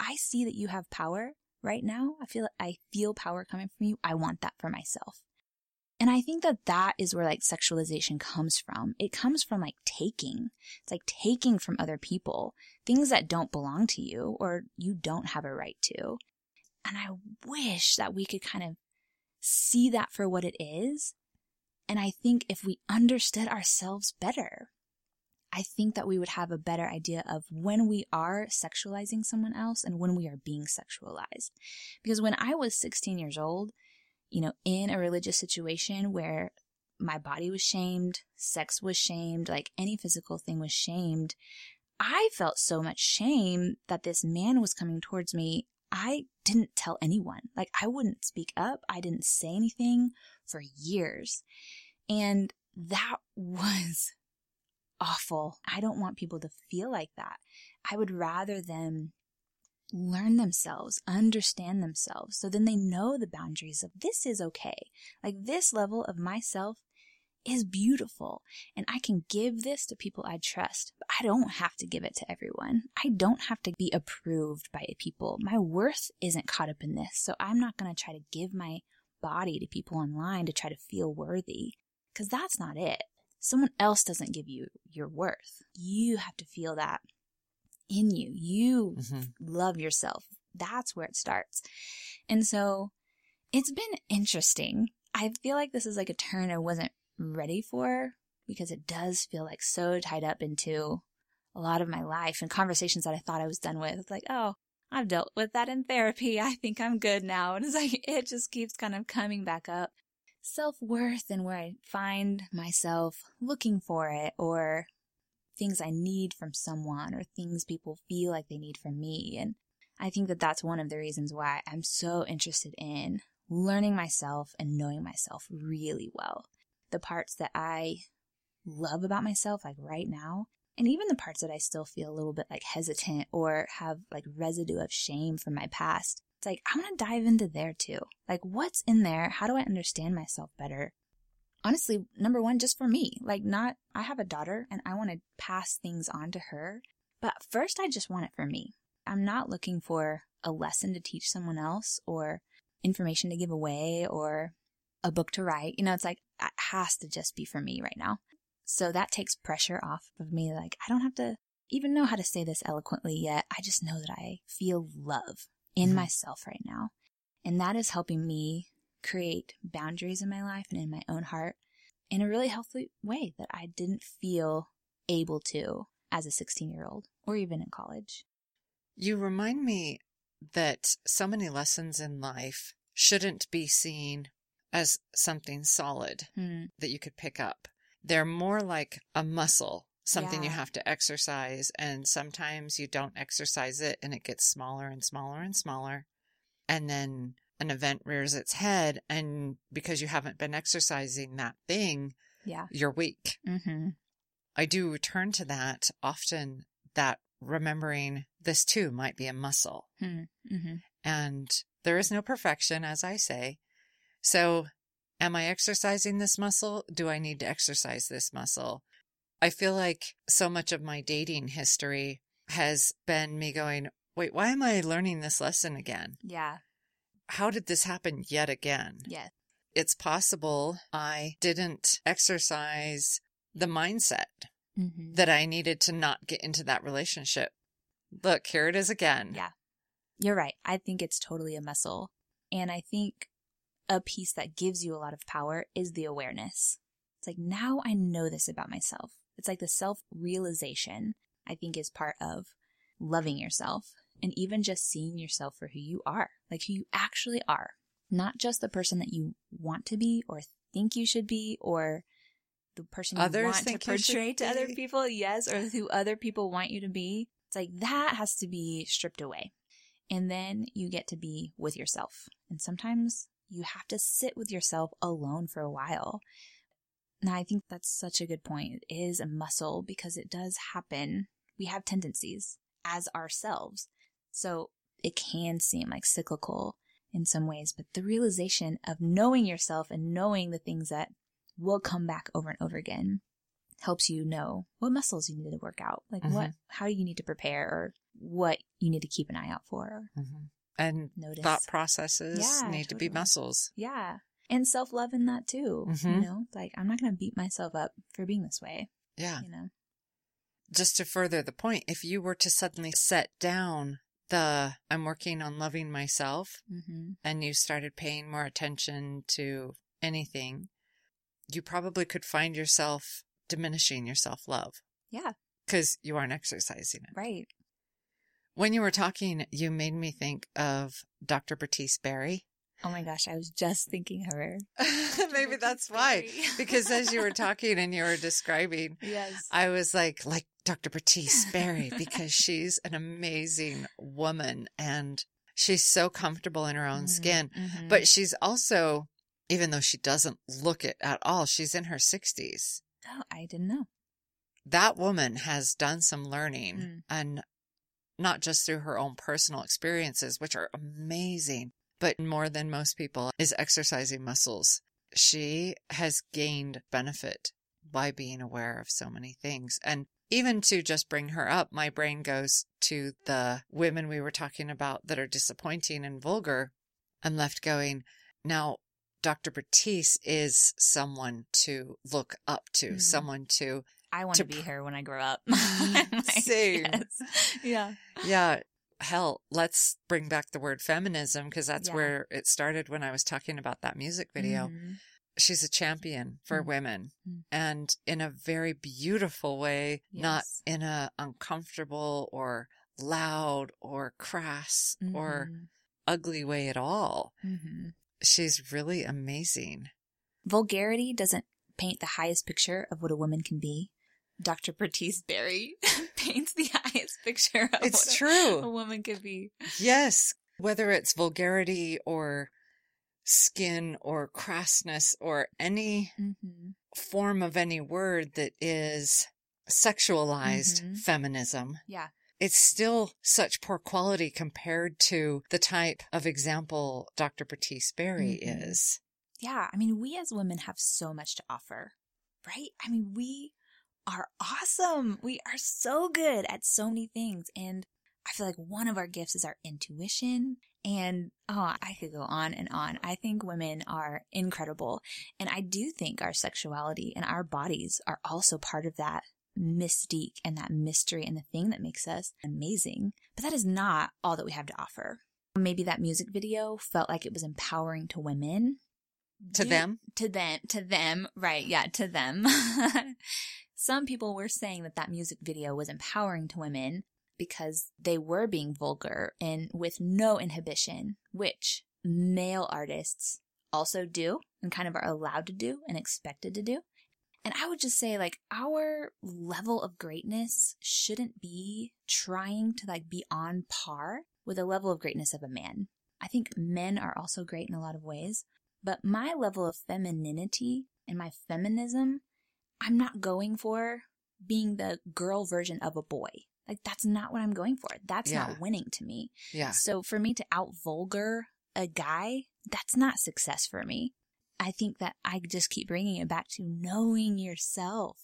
I see that you have power right now. I feel, I feel power coming from you. I want that for myself. And I think that that is where like sexualization comes from. It comes from like taking. It's like taking from other people things that don't belong to you or you don't have a right to. And I wish that we could kind of see that for what it is. And I think if we understood ourselves better, I think that we would have a better idea of when we are sexualizing someone else and when we are being sexualized. Because when I was 16 years old, you know, in a religious situation where my body was shamed, sex was shamed, like any physical thing was shamed, I felt so much shame that this man was coming towards me. I didn't tell anyone. Like, I wouldn't speak up. I didn't say anything for years. And that was awful. I don't want people to feel like that. I would rather them learn themselves, understand themselves. So then they know the boundaries of this is okay. Like this level of myself is beautiful and I can give this to people I trust, but I don't have to give it to everyone. I don't have to be approved by people. My worth isn't caught up in this. So I'm not going to try to give my body to people online to try to feel worthy because that's not it. Someone else doesn't give you your worth. You have to feel that in you. You mm-hmm. love yourself. That's where it starts. And so it's been interesting. I feel like this is like a turn I wasn't ready for because it does feel like so tied up into a lot of my life and conversations that I thought I was done with. It's like, oh, I've dealt with that in therapy. I think I'm good now. And it's like, it just keeps kind of coming back up. Self worth and where I find myself looking for it or things I need from someone or things people feel like they need from me. And I think that that's one of the reasons why I'm so interested in learning myself and knowing myself really well. The parts that I love about myself, like right now, and even the parts that I still feel a little bit like hesitant or have like residue of shame from my past. It's like, I want to dive into there too. Like, what's in there? How do I understand myself better? Honestly, number one, just for me. Like, not, I have a daughter and I want to pass things on to her. But first, I just want it for me. I'm not looking for a lesson to teach someone else or information to give away or a book to write. You know, it's like, it has to just be for me right now. So that takes pressure off of me. Like, I don't have to even know how to say this eloquently yet. I just know that I feel love in mm-hmm. myself right now. And that is helping me create boundaries in my life and in my own heart in a really healthy way that I didn't feel able to as a 16 year old or even in college. You remind me that so many lessons in life shouldn't be seen as something solid mm. that you could pick up. They're more like a muscle, something yeah. you have to exercise. And sometimes you don't exercise it and it gets smaller and smaller and smaller. And then an event rears its head and because you haven't been exercising that thing, yeah, you're weak. Mm-hmm. I do return to that often that remembering this too might be a muscle. Hmm. Mm-hmm. And there is no perfection, as I say. So am I exercising this muscle? Do I need to exercise this muscle? I feel like so much of my dating history has been me going, wait, why am I learning this lesson again? Yeah how did this happen yet again? Yes. It's possible I didn't exercise the mindset mm-hmm. that I needed to not get into that relationship. Look, here it is again. Yeah. You're right. I think it's totally a muscle. And I think a piece that gives you a lot of power is the awareness. It's like, now I know this about myself. It's like the self realization, I think, is part of loving yourself and even just seeing yourself for who you are, like who you actually are, not just the person that you want to be or think you should be or the person you Others want to portray to other people, yes, or who other people want you to be. It's like that has to be stripped away. And then you get to be with yourself. And sometimes you have to sit with yourself alone for a while. Now, I think that's such a good point. It is a muscle because it does happen. We have tendencies as ourselves. So it can seem like cyclical in some ways, but the realization of knowing yourself and knowing the things that will come back over and over again helps you know what muscles you need to work out, like what, how you need to prepare or what you need to keep an eye out for. Mm-hmm. And Notice. thought processes Yeah, need to be muscles. Yeah. And self love in that too. You Mhm. know, like I'm not going to beat myself up for being this way, Yeah. you know? Just to further the point, if you were to suddenly set down the I'm working on loving myself Mm-hmm. and you started paying more attention to anything, you probably could find yourself diminishing your self love Yeah. because you aren't exercising it. Right. When you were talking, you made me think of Dr. Bertice Berry. Oh my gosh. I was just thinking of her. Maybe that's why. Because as you were talking and you were describing, yes. I was like, like Dr. Bertice Berry, because she's an amazing woman and she's so comfortable in her own skin. Mhm. But she's also, even though she doesn't look it at all, she's in her 60s. oh, I didn't know. That woman has done some learning Mm. and not just through her own personal experiences, which are amazing, but more than most people is exercising muscles. She has gained benefit by being aware of so many things. And even to just bring her up, my brain goes to the women we were talking about that are disappointing and vulgar. I'm left going, now, Dr. Bertice is someone to look up to, Mhm. someone to, I want To to be her when I grow up. Like, Same. yes. Yeah. yeah, hell, let's bring back the word feminism because that's Yeah. where it started when I was talking about that music video. Mhm. She's a champion for Mm. women Mm. and in a very beautiful way, not in a uncomfortable or loud or crass or Mhm. ugly way at all. Mhm. She's really amazing. Vulgarity doesn't paint the highest picture of what a woman can be. Dr. Bertice Berry paints the highest picture of It's what a- true. a woman could be. Yes, whether it's vulgarity or skin or crassness or any Mm-hmm. form of any word that is sexualized Mhm. feminism, Yeah. it's still such poor quality compared to the type of example Dr. Bertice Berry Mhm. is. Yeah. I mean, we as women have so much to offer, right? I mean, we are awesome. We are so good at so many things. And I feel like one of our gifts is our intuition. And oh, I could go on and on. I think women are incredible. And I do think our sexuality and our bodies are also part of that mystique and that mystery and the thing that makes us amazing. But that is not all that we have to offer. Maybe that music video felt like it was empowering to women. To Do- them? To them. To them. Right. Yeah. To them. Some people were saying that that music video was empowering to women because they were being vulgar and with no inhibition, which male artists also do and kind of are allowed to do and expected to do. And I would just say like our level of greatness shouldn't be trying to like be on par with the level of greatness of a man. I think men are also great in a lot of ways, but my level of femininity and my feminism, I'm not going for being the girl version of a boy. Like that's not what I'm going for. That's Yeah. not winning to me. Yeah. So for me to out vulgar a guy, that's not success for me. I think that I just keep bringing it back to knowing yourself.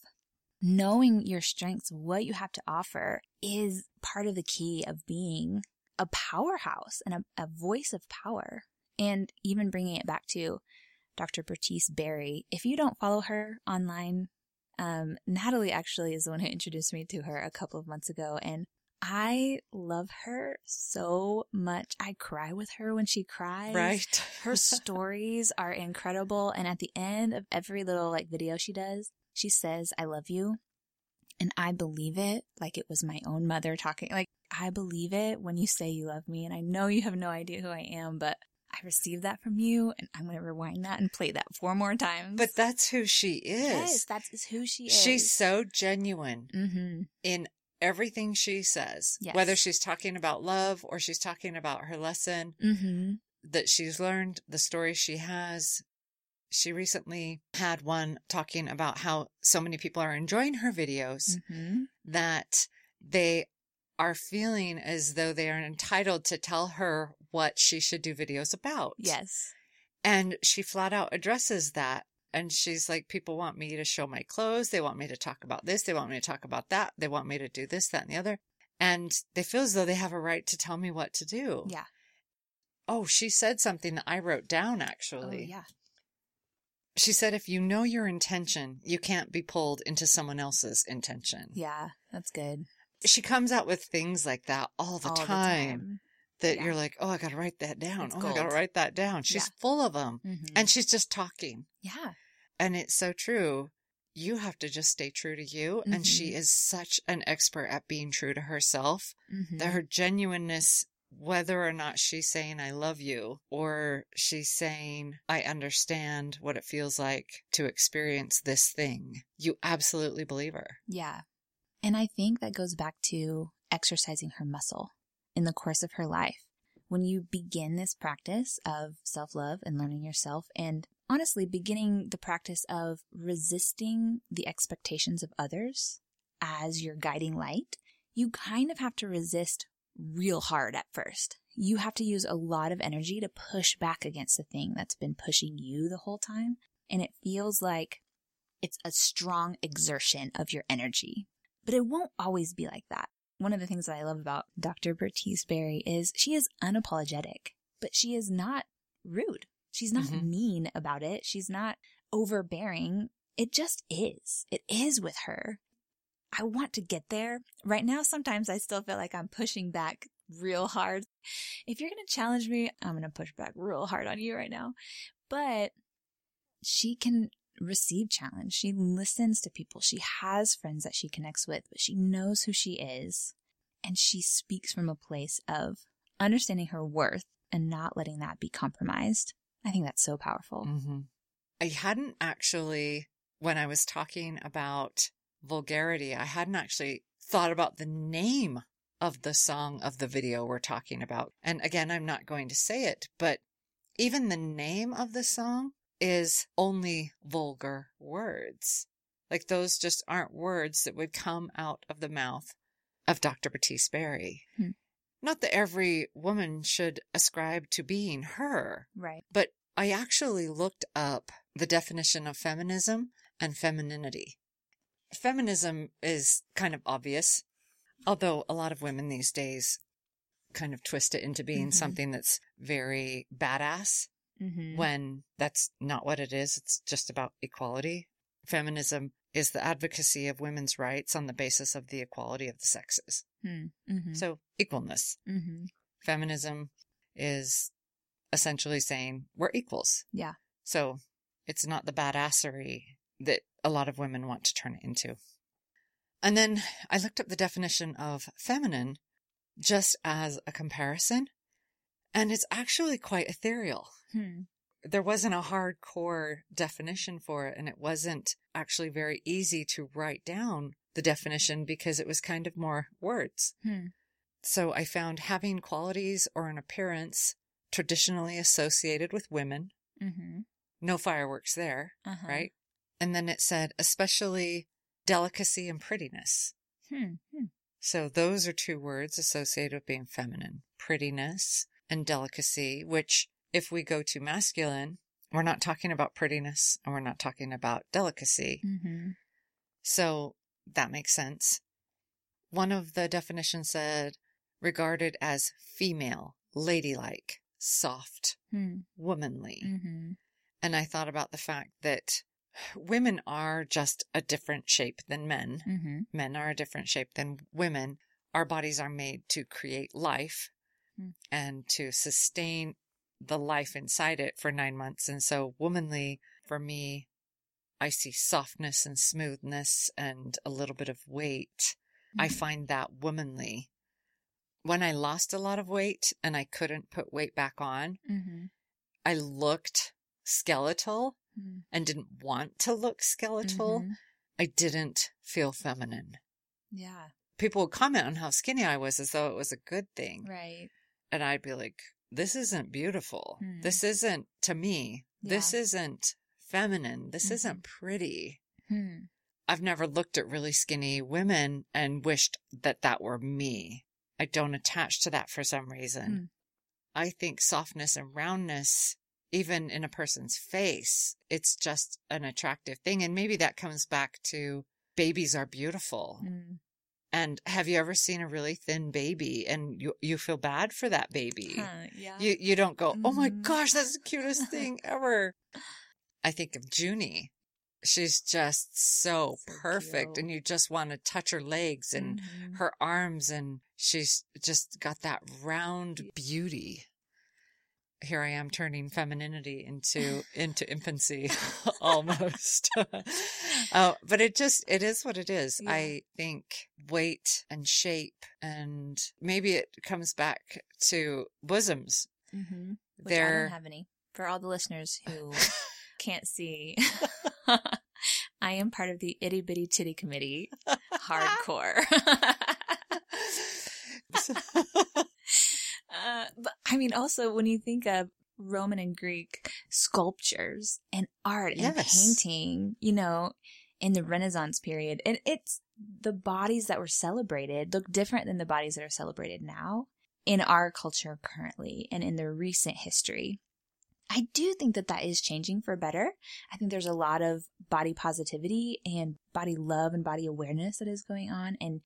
Knowing your strengths, what you have to offer is part of the key of being a powerhouse and a, a voice of power. And even bringing it back to Dr. Bertice Berry. If you don't follow her online, um, Natalie actually is the one who introduced me to her a couple of months ago. And I love her so much. I cry with her when she cries. Right. Her stories are incredible. And at the end of every little like video she does, she says, I love you. And I believe it like it was my own mother talking. Like, I believe it when you say you love me. And I know you have no idea who I am, but I received that from you. And I'm going to rewind that and play that four more times. but that's who she is. yes, that is who she is. She's so genuine mm-hmm. in everything she says, Yes. whether she's talking about love or she's talking about her lesson Mm-hmm. that she's learned, the story she has. She recently had one talking about how so many people are enjoying her videos Mm-hmm. that they are feeling as though they are entitled to tell her what she should do videos about. Yes. And she flat out addresses that. And she's like, people want me to show my clothes. They want me to talk about this. They want me to talk about that. They want me to do this, that, and the other. And they feel as though they have a right to tell me what to do. Yeah. Oh, she said something that I wrote down actually. Oh, actually. yeah. She said, if you know your intention, you can't be pulled into someone else's intention. Yeah. That's good. She comes out with things like that all the All time. That Yeah. you're like, oh, I got to write that down. It's oh, I got to write that down. She's Yeah. full of them. Mhm. And she's just talking. yeah. And it's so true. You have to just stay true to you. And she Mhm. is such an expert at being true to herself Mhm. that her genuineness, whether or not she's saying, I love you, or she's saying, I understand what it feels like to experience this thing, you absolutely believe her. Yeah. And I think that goes back to exercising her muscle in the course of her life. When you begin this practice of self love and learning yourself, and honestly, beginning the practice of resisting the expectations of others as your guiding light, you kind of have to resist real hard at first. You have to use a lot of energy to push back against the thing that's been pushing you the whole time. And it feels like it's a strong exertion of your energy. But it won't always be like that. One of the things that I love about Dr. Bertice Berry is she is unapologetic, but she is not rude. She's not Mhm. mean about it. She's not overbearing. It just is. It is with her. I want to get there. Right now, sometimes I still feel like I'm pushing back real hard. If you're going to challenge me, I'm going to push back real hard on you right now. But she can receive challenge. She listens to people. She has friends that she connects with, but she knows who she is. And she speaks from a place of understanding her worth and not letting that be compromised. I think that's so powerful. Mm-hmm. I hadn't actually, when I was talking about vulgarity, I hadn't actually thought about the name of the song of the video we're talking about. And again, I'm not going to say it, but even the name of the song is only vulgar words. Like those just aren't words that would come out of the mouth of Dr. Bertice Berry. Hmm. Not that every woman should ascribe to being her, Right. but I actually looked up the definition of feminism and femininity. Feminism is kind of obvious, although a lot of women these days kind of twist it into being Mhm. something that's very badass Mm-hmm. when that's not what it is. It's just about equality. Feminism is the advocacy of women's rights on the basis of the equality of the sexes. Mm-hmm. So equalness. mm-hmm. Feminism is essentially saying we're equals. Yeah. So it's not the badassery that a lot of women want to turn it into. And then I looked up the definition of feminine just as a comparison, and it's actually quite ethereal. Hmm. There wasn't a hardcore definition for it, and it wasn't actually very easy to write down the definition because it was kind of more words. Hmm. So I found having qualities or an appearance traditionally associated with women. Mm-hmm. No fireworks there, Uh-huh. right? And then it said, especially delicacy and prettiness. Hmm. Hmm. So those are two words associated with being feminine prettiness and delicacy, which if we go to masculine, we're not talking about prettiness and we're not talking about delicacy. Mm-hmm. So that makes sense. One of the definitions said regarded as female, ladylike, soft, Hmm. womanly. Mm-hmm. And I thought about the fact that women are just a different shape than men. Mm-hmm. Men are a different shape than women. Our bodies are made to create life Hmm. and to sustain the life inside it for nine months. And so womanly for me, I see softness and smoothness and a little bit of weight. I Mm-hmm. find that womanly. When I lost a lot of weight and I couldn't put weight back on, Mm-hmm. I looked skeletal Mm-hmm. and didn't want to look skeletal. Mhm. I didn't feel feminine. Yeah. People would comment on how skinny I was as though it was a good thing. Right. And I'd be like, this isn't beautiful. Hmm. This isn't, to me, this isn't feminine. This Mhm. isn't pretty. Hmm. I've never looked at really skinny women and wished that that were me. I don't attach to that for some reason. Hmm. I think softness and roundness, even in a person's face, it's just an attractive thing. And maybe that comes back to babies are beautiful. Mm. And have you ever seen a really thin baby and you, you feel bad for that baby? Huh, yeah. You, you don't go, oh my Mhm. gosh, that's the cutest thing ever. I think of Junie. She's just so, So perfect. cute. And you just want to touch her legs and Mhm. her arms and she's just got that round beauty. Here I am turning femininity into into infancy almost. oh, but it just it is what it is. Yeah. I think weight and shape and maybe it comes back to bosoms. Mhm. Which I don't have any. For all the listeners who can't see, I am part of the itty bitty titty committee. Hardcore. Uh, but I mean, also when you think of Roman and Greek sculptures and art and Yes. painting, you know, in the Renaissance period, and it's the bodies that were celebrated look different than the bodies that are celebrated now in our culture currently and in the recent history. I do think that that is changing for better. I think there's a lot of body positivity and body love and body awareness that is going on and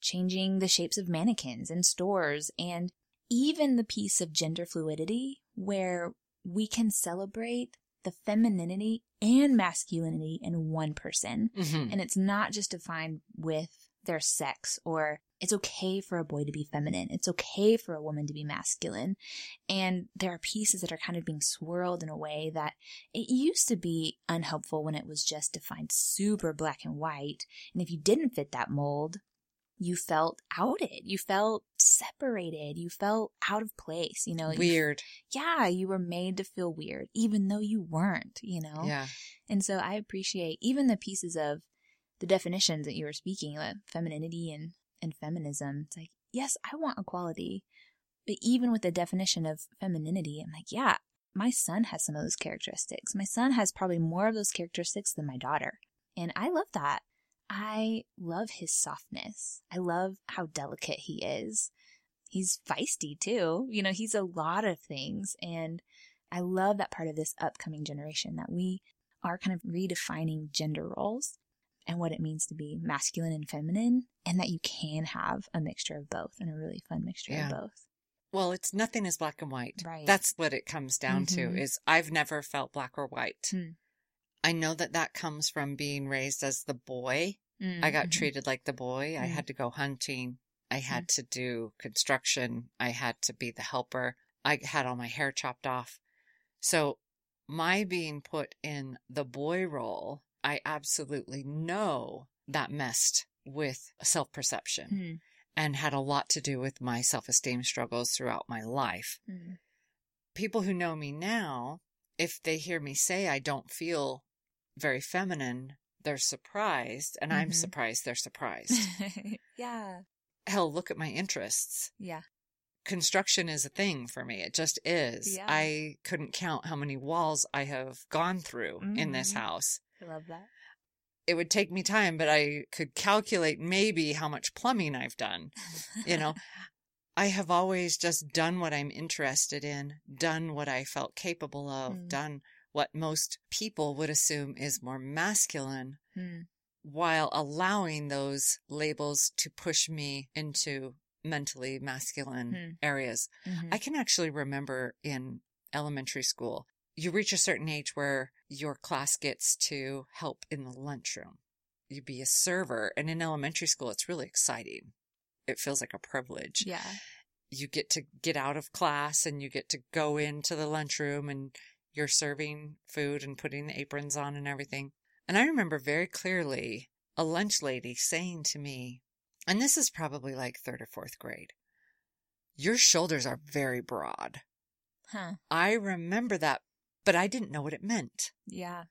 changing the shapes of mannequins in stores and even the piece of gender fluidity where we can celebrate the femininity and masculinity in one person. Mhm. And it's not just defined with their sex or it's okay for a boy to be feminine. It's okay for a woman to be masculine. And there are pieces that are kind of being swirled in a way that it used to be unhelpful when it was just defined super black and white. And if you didn't fit that mold, you felt outed. You felt separated. You felt out of place. You know, you- Weird. yeah, you were made to feel weird, even though you weren't, you know? Yeah. And so I appreciate even the pieces of the definitions that you were speaking, like femininity and, and feminism. It's like, yes, I want equality. But even with the definition of femininity, I'm like, yeah, my son has some of those characteristics. My son has probably more of those characteristics than my daughter. And I love that. I love his softness. I love how delicate he is. He's feisty too. You know, he's a lot of things. And I love that part of this upcoming generation that we are kind of redefining gender roles and what it means to be masculine and feminine, and that you can have a mixture of both and a really fun mixture Yeah. of both. Well, it's nothing is black and white. Right. That's what it comes down Mhm. to is I've never felt black or white. Hmm. I know that that comes from being raised as the boy. Mm, I got mhm. treated like the boy. I Mm. had to go hunting. I had to do construction. I had to be the helper. I had all my hair chopped off. So my being put in the boy role, I absolutely know that messed with self perception Mm, and had a lot to do with my self esteem struggles throughout my life. mm, People who know me now, if they hear me say I don't feel very feminine, they're surprised, and I'm Mhm. surprised they're surprised. yeah. Hell, look at my interests. Yeah. Construction is a thing for me. It just is. Yeah. I couldn't count how many walls I have gone through in this Mhm. house. I love that. It would take me time, but I could calculate maybe how much plumbing I've done. You know, I have always just done what I'm interested in, done what I felt capable of, Mm. done what most people would assume is more masculine Mm, while allowing those labels to push me into mentally masculine Hmm. areas. mhm. I can actually remember in elementary school, you reach a certain age where your class gets to help in the lunchroom. You be a server. And in elementary school, it's really exciting. It feels like a privilege. yeah. You get to get out of class and you get to go into the lunchroom and you're serving food and putting the aprons on and everything. And I remember very clearly a lunch lady saying to me, and this is probably like third or fourth grade, your shoulders are very broad. Huh. I remember that, but I didn't know what it meant. Yeah.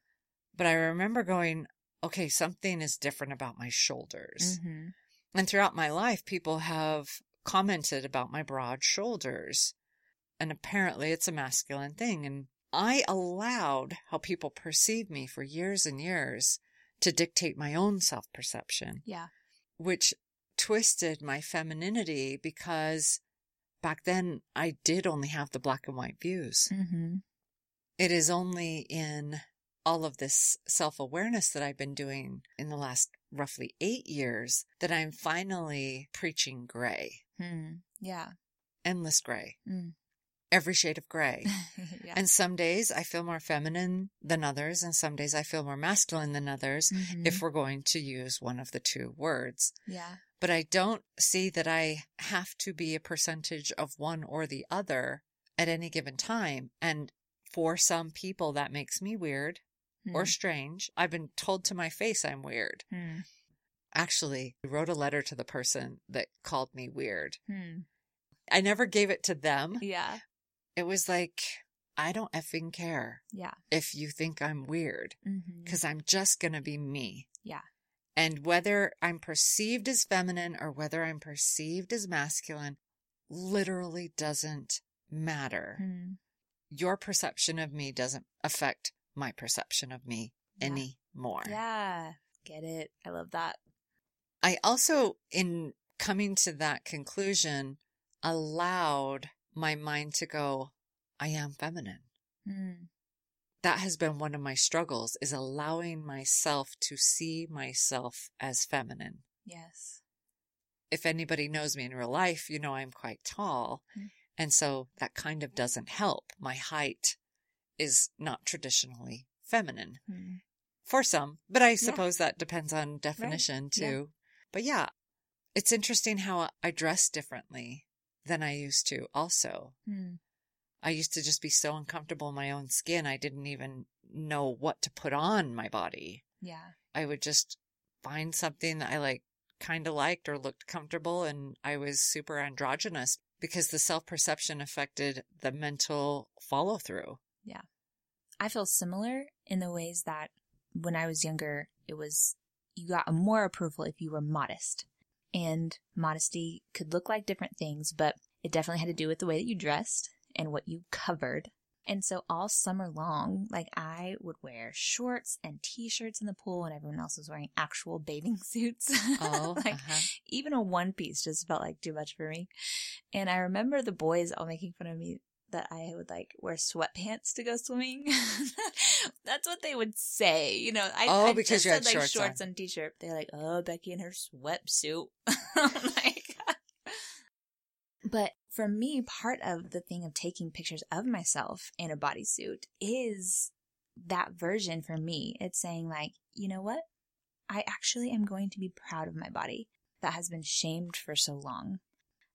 But I remember going, okay, something is different about my shoulders. hmm And throughout my life, people have commented about my broad shoulders. And apparently it's a masculine thing. And I allowed how people perceive me for years and years to dictate my own self perception, Yeah. which twisted my femininity because back then I did only have the black and white views. Mm-hmm. It is only in all of this self awareness that I've been doing in the last roughly eight years that I'm finally preaching gray, Hmm. Yeah. endless gray, Mm. Every shade of gray. yeah. And some days I feel more feminine than others, and some days I feel more masculine than others, Mhm. if we're going to use one of the two words. yeah. But I don't see that I have to be a percentage of one or the other at any given time. And for some people, that makes me weird or Mm. strange. I've been told to my face I'm weird. Mm. Actually, I wrote a letter to the person that called me weird. Hmm. I never gave it to them. Yeah. It was like, I don't effing care Yeah. if you think I'm weird Mm-hmm. because I'm just going to be me. Yeah. And whether I'm perceived as feminine or whether I'm perceived as masculine literally doesn't matter. Hmm. Your perception of me doesn't affect my perception of me Yeah. anymore. Yeah. Get it. I love that. I also, in coming to that conclusion, allowed my mind to go, I am feminine. Hmm. That has been one of my struggles is allowing myself to see myself as feminine. Yes. If anybody knows me in real life, you know I'm quite tall. Mm. And so that kind of doesn't help. My height is not traditionally feminine Hmm. for some, but I suppose that depends on definition Yeah. too. But yeah, it's interesting how I dress differently than I used to also. Hmm. I used to just be so uncomfortable in my own skin. I didn't even know what to put on my body. Yeah. I would just find something that I like kind of liked or looked comfortable. And I was super androgynous because the self perception affected the mental follow through. Yeah. I feel similar in the ways that when I was younger, it was you got more approval if you were modest. And modesty could look like different things, but it definitely had to do with the way that you dressed and what you covered. And so all summer long, like I would wear shorts and t-shirts in the pool and everyone else was wearing actual bathing suits. Oh, like uh-huh. even a one piece just felt like too much for me. And I remember the boys all making fun of me that I would like wear sweatpants to go swimming. That's what they would say, you know. I, Oh, I because just you had said, like shorts shorts on. and t-shirt. They're like, "Oh, Becky in her sweatsuit." like, but for me, part of the thing of taking pictures of myself in a bodysuit is that version for me. It's saying like, you know what? I actually am going to be proud of my body that has been shamed for so long.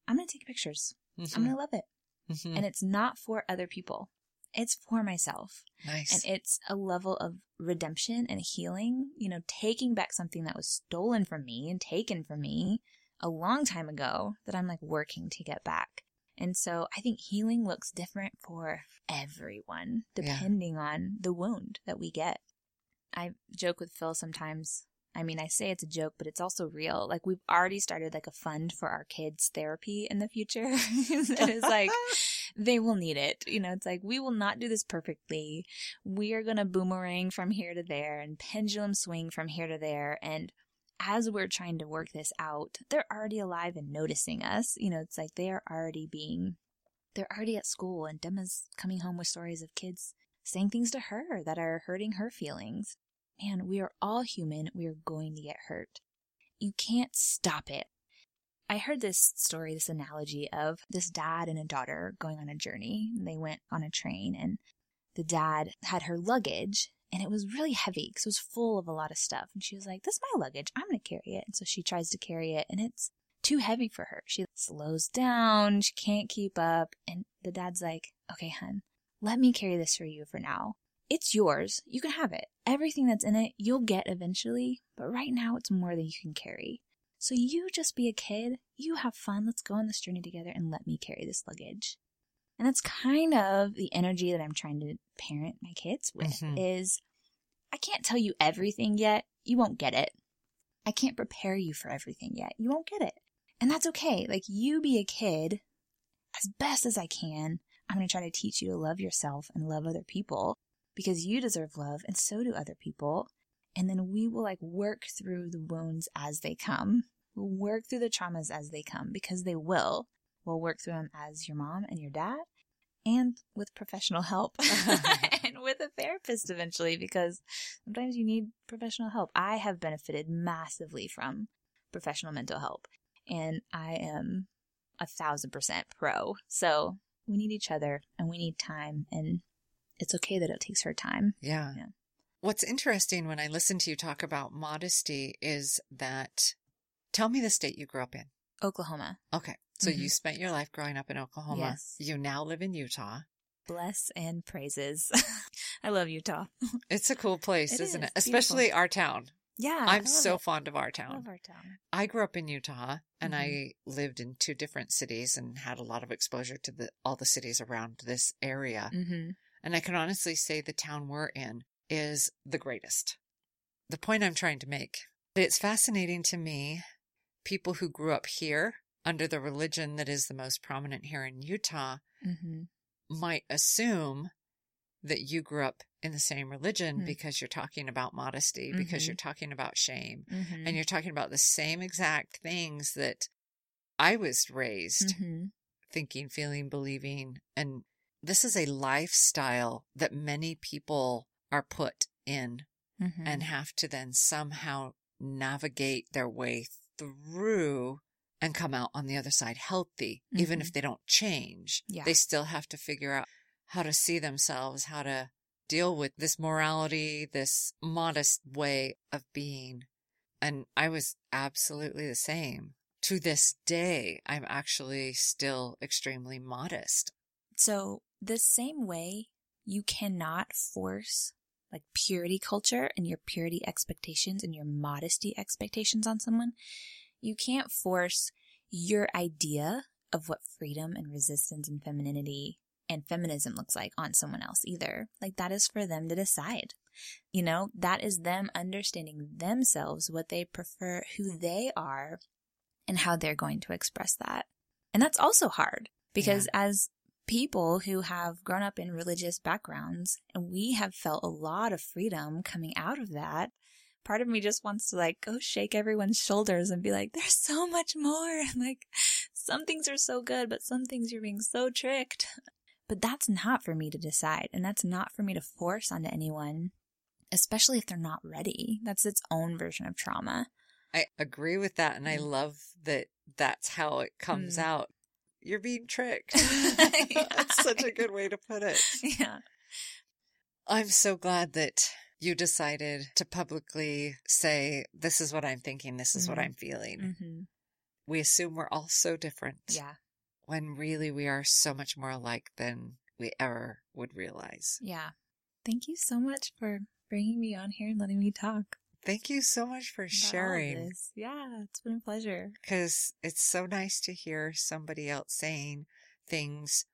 I'm going to take pictures. I'm Mhm. going to love it. Mhm. And it's not for other people. It's for myself. nice. And it's a level of redemption and healing, you know, taking back something that was stolen from me and taken from me a long time ago that I'm like working to get back. And so I think healing looks different for everyone Yeah. depending on the wound that we get. I joke with Phil sometimes. I mean, I say it's a joke, but it's also real. Like we've already started like a fund for our kids' therapy in the future. it is like they will need it. You know, it's like we will not do this perfectly. We are going to boomerang from here to there and pendulum swing from here to there. And as we're trying to work this out, they're already alive and noticing us. You know, it's like they are already being, they're already at school and Demma's coming home with stories of kids saying things to her that are hurting her feelings. Man, we are all human. We are going to get hurt. You can't stop it. I heard this story, this analogy of this dad and a daughter going on a journey. They went on a train and the dad had her luggage and it was really heavy because it was full of a lot of stuff. And she was like, This is my luggage. I'm going to carry it. And so she tries to carry it and it's too heavy for her. She slows down. She can't keep up. And the dad's like, Okay, hun, let me carry this for you for now. It's yours. You can have it. Everything that's in it, you'll get eventually. But right now, it's more than you can carry. So you just be a kid. You have fun. Let's go on this journey together and let me carry this luggage. And that's kind of the energy that I'm trying to parent my kids with Mhm. is I can't tell you everything yet. You won't get it. I can't prepare you for everything yet. You won't get it. And that's okay. Like you be a kid as best as I can. I'm going to try to teach you to love yourself and love other people because you deserve love and so do other people. And then we will like work through the wounds as they come. We'll work through the traumas as they come because they will. We'll work through them as your mom and your dad and with professional help and with a therapist eventually because sometimes you need professional help. I have benefited massively from professional mental help and I am a thousand percent pro. So we need each other and we need time and it's okay that it takes her time. Yeah. Yeah. What's interesting when I listen to you talk about modesty is that tell me the state you grew up in. Oklahoma. Okay. So you Mhm. spent your life growing up in Oklahoma. Yes. You now live in Utah. Bless and praises. I love Utah. It's a cool place, It isn't is. it? Especially our town. Yeah. I I'm so it. fond of our I town. love our town. I grew up in Utah and I Mhm. lived in two different cities and had a lot of exposure to the all the cities around this area. Mm-hmm. And I can honestly say the town we're in is the greatest. The point I'm trying to make, it's fascinating to me people who grew up here under the religion that is the most prominent here in Utah Mm-hmm. might assume that you grew up in the same religion Hmm. because you're talking about modesty, because Mhm. you're talking about shame, Mm-hmm. and you're talking about the same exact things that I was raised mm-hmm. thinking, feeling, believing. And this is a lifestyle that many people are put in Mm-hmm. and have to then somehow navigate their way through and come out on the other side healthy, even Mhm. if they don't change. Yeah. They still have to figure out how to see themselves, how to deal with this morality, this modest way of being. And I was absolutely the same. To this day, I'm actually still extremely modest. So, the same way you cannot force like purity culture and your purity expectations and your modesty expectations on someone, you can't force your idea of what freedom and resistance and femininity and feminism looks like on someone else either. Like, that is for them to decide. You know, that is them understanding themselves, what they prefer, who they are, and how they're going to express that. And that's also hard because as people who have grown up in religious backgrounds and we have felt a lot of freedom coming out of that, part of me just wants to like go shake everyone's shoulders and be like, there's so much more. Like some things are so good, but some things you're being so tricked. But that's not for me to decide. And that's not for me to force onto anyone, especially if they're not ready. That's its own version of trauma. I agree with that. And I Mm. love that that's how it comes Mm. out. You're being tricked. That's such a good way to put it. Yeah. I'm so glad that you decided to publicly say, this is what I'm thinking. This is what Mhm. I'm feeling. hmm We assume we're all so different Yeah. when really we are so much more alike than we ever would realize. Yeah. Thank you so much for bringing me on here and letting me talk. Thank you so much for about all of sharing. Yeah, it's been a pleasure. because it's so nice to hear somebody else saying things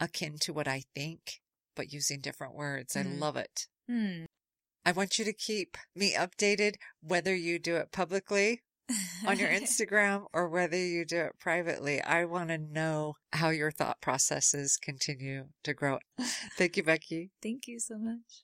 akin to what I think, but using different words. I Mm. love it. Hmm. I want you to keep me updated whether you do it publicly on your Instagram or whether you do it privately. I want to know how your thought processes continue to grow. Thank you, Becky. Thank you so much.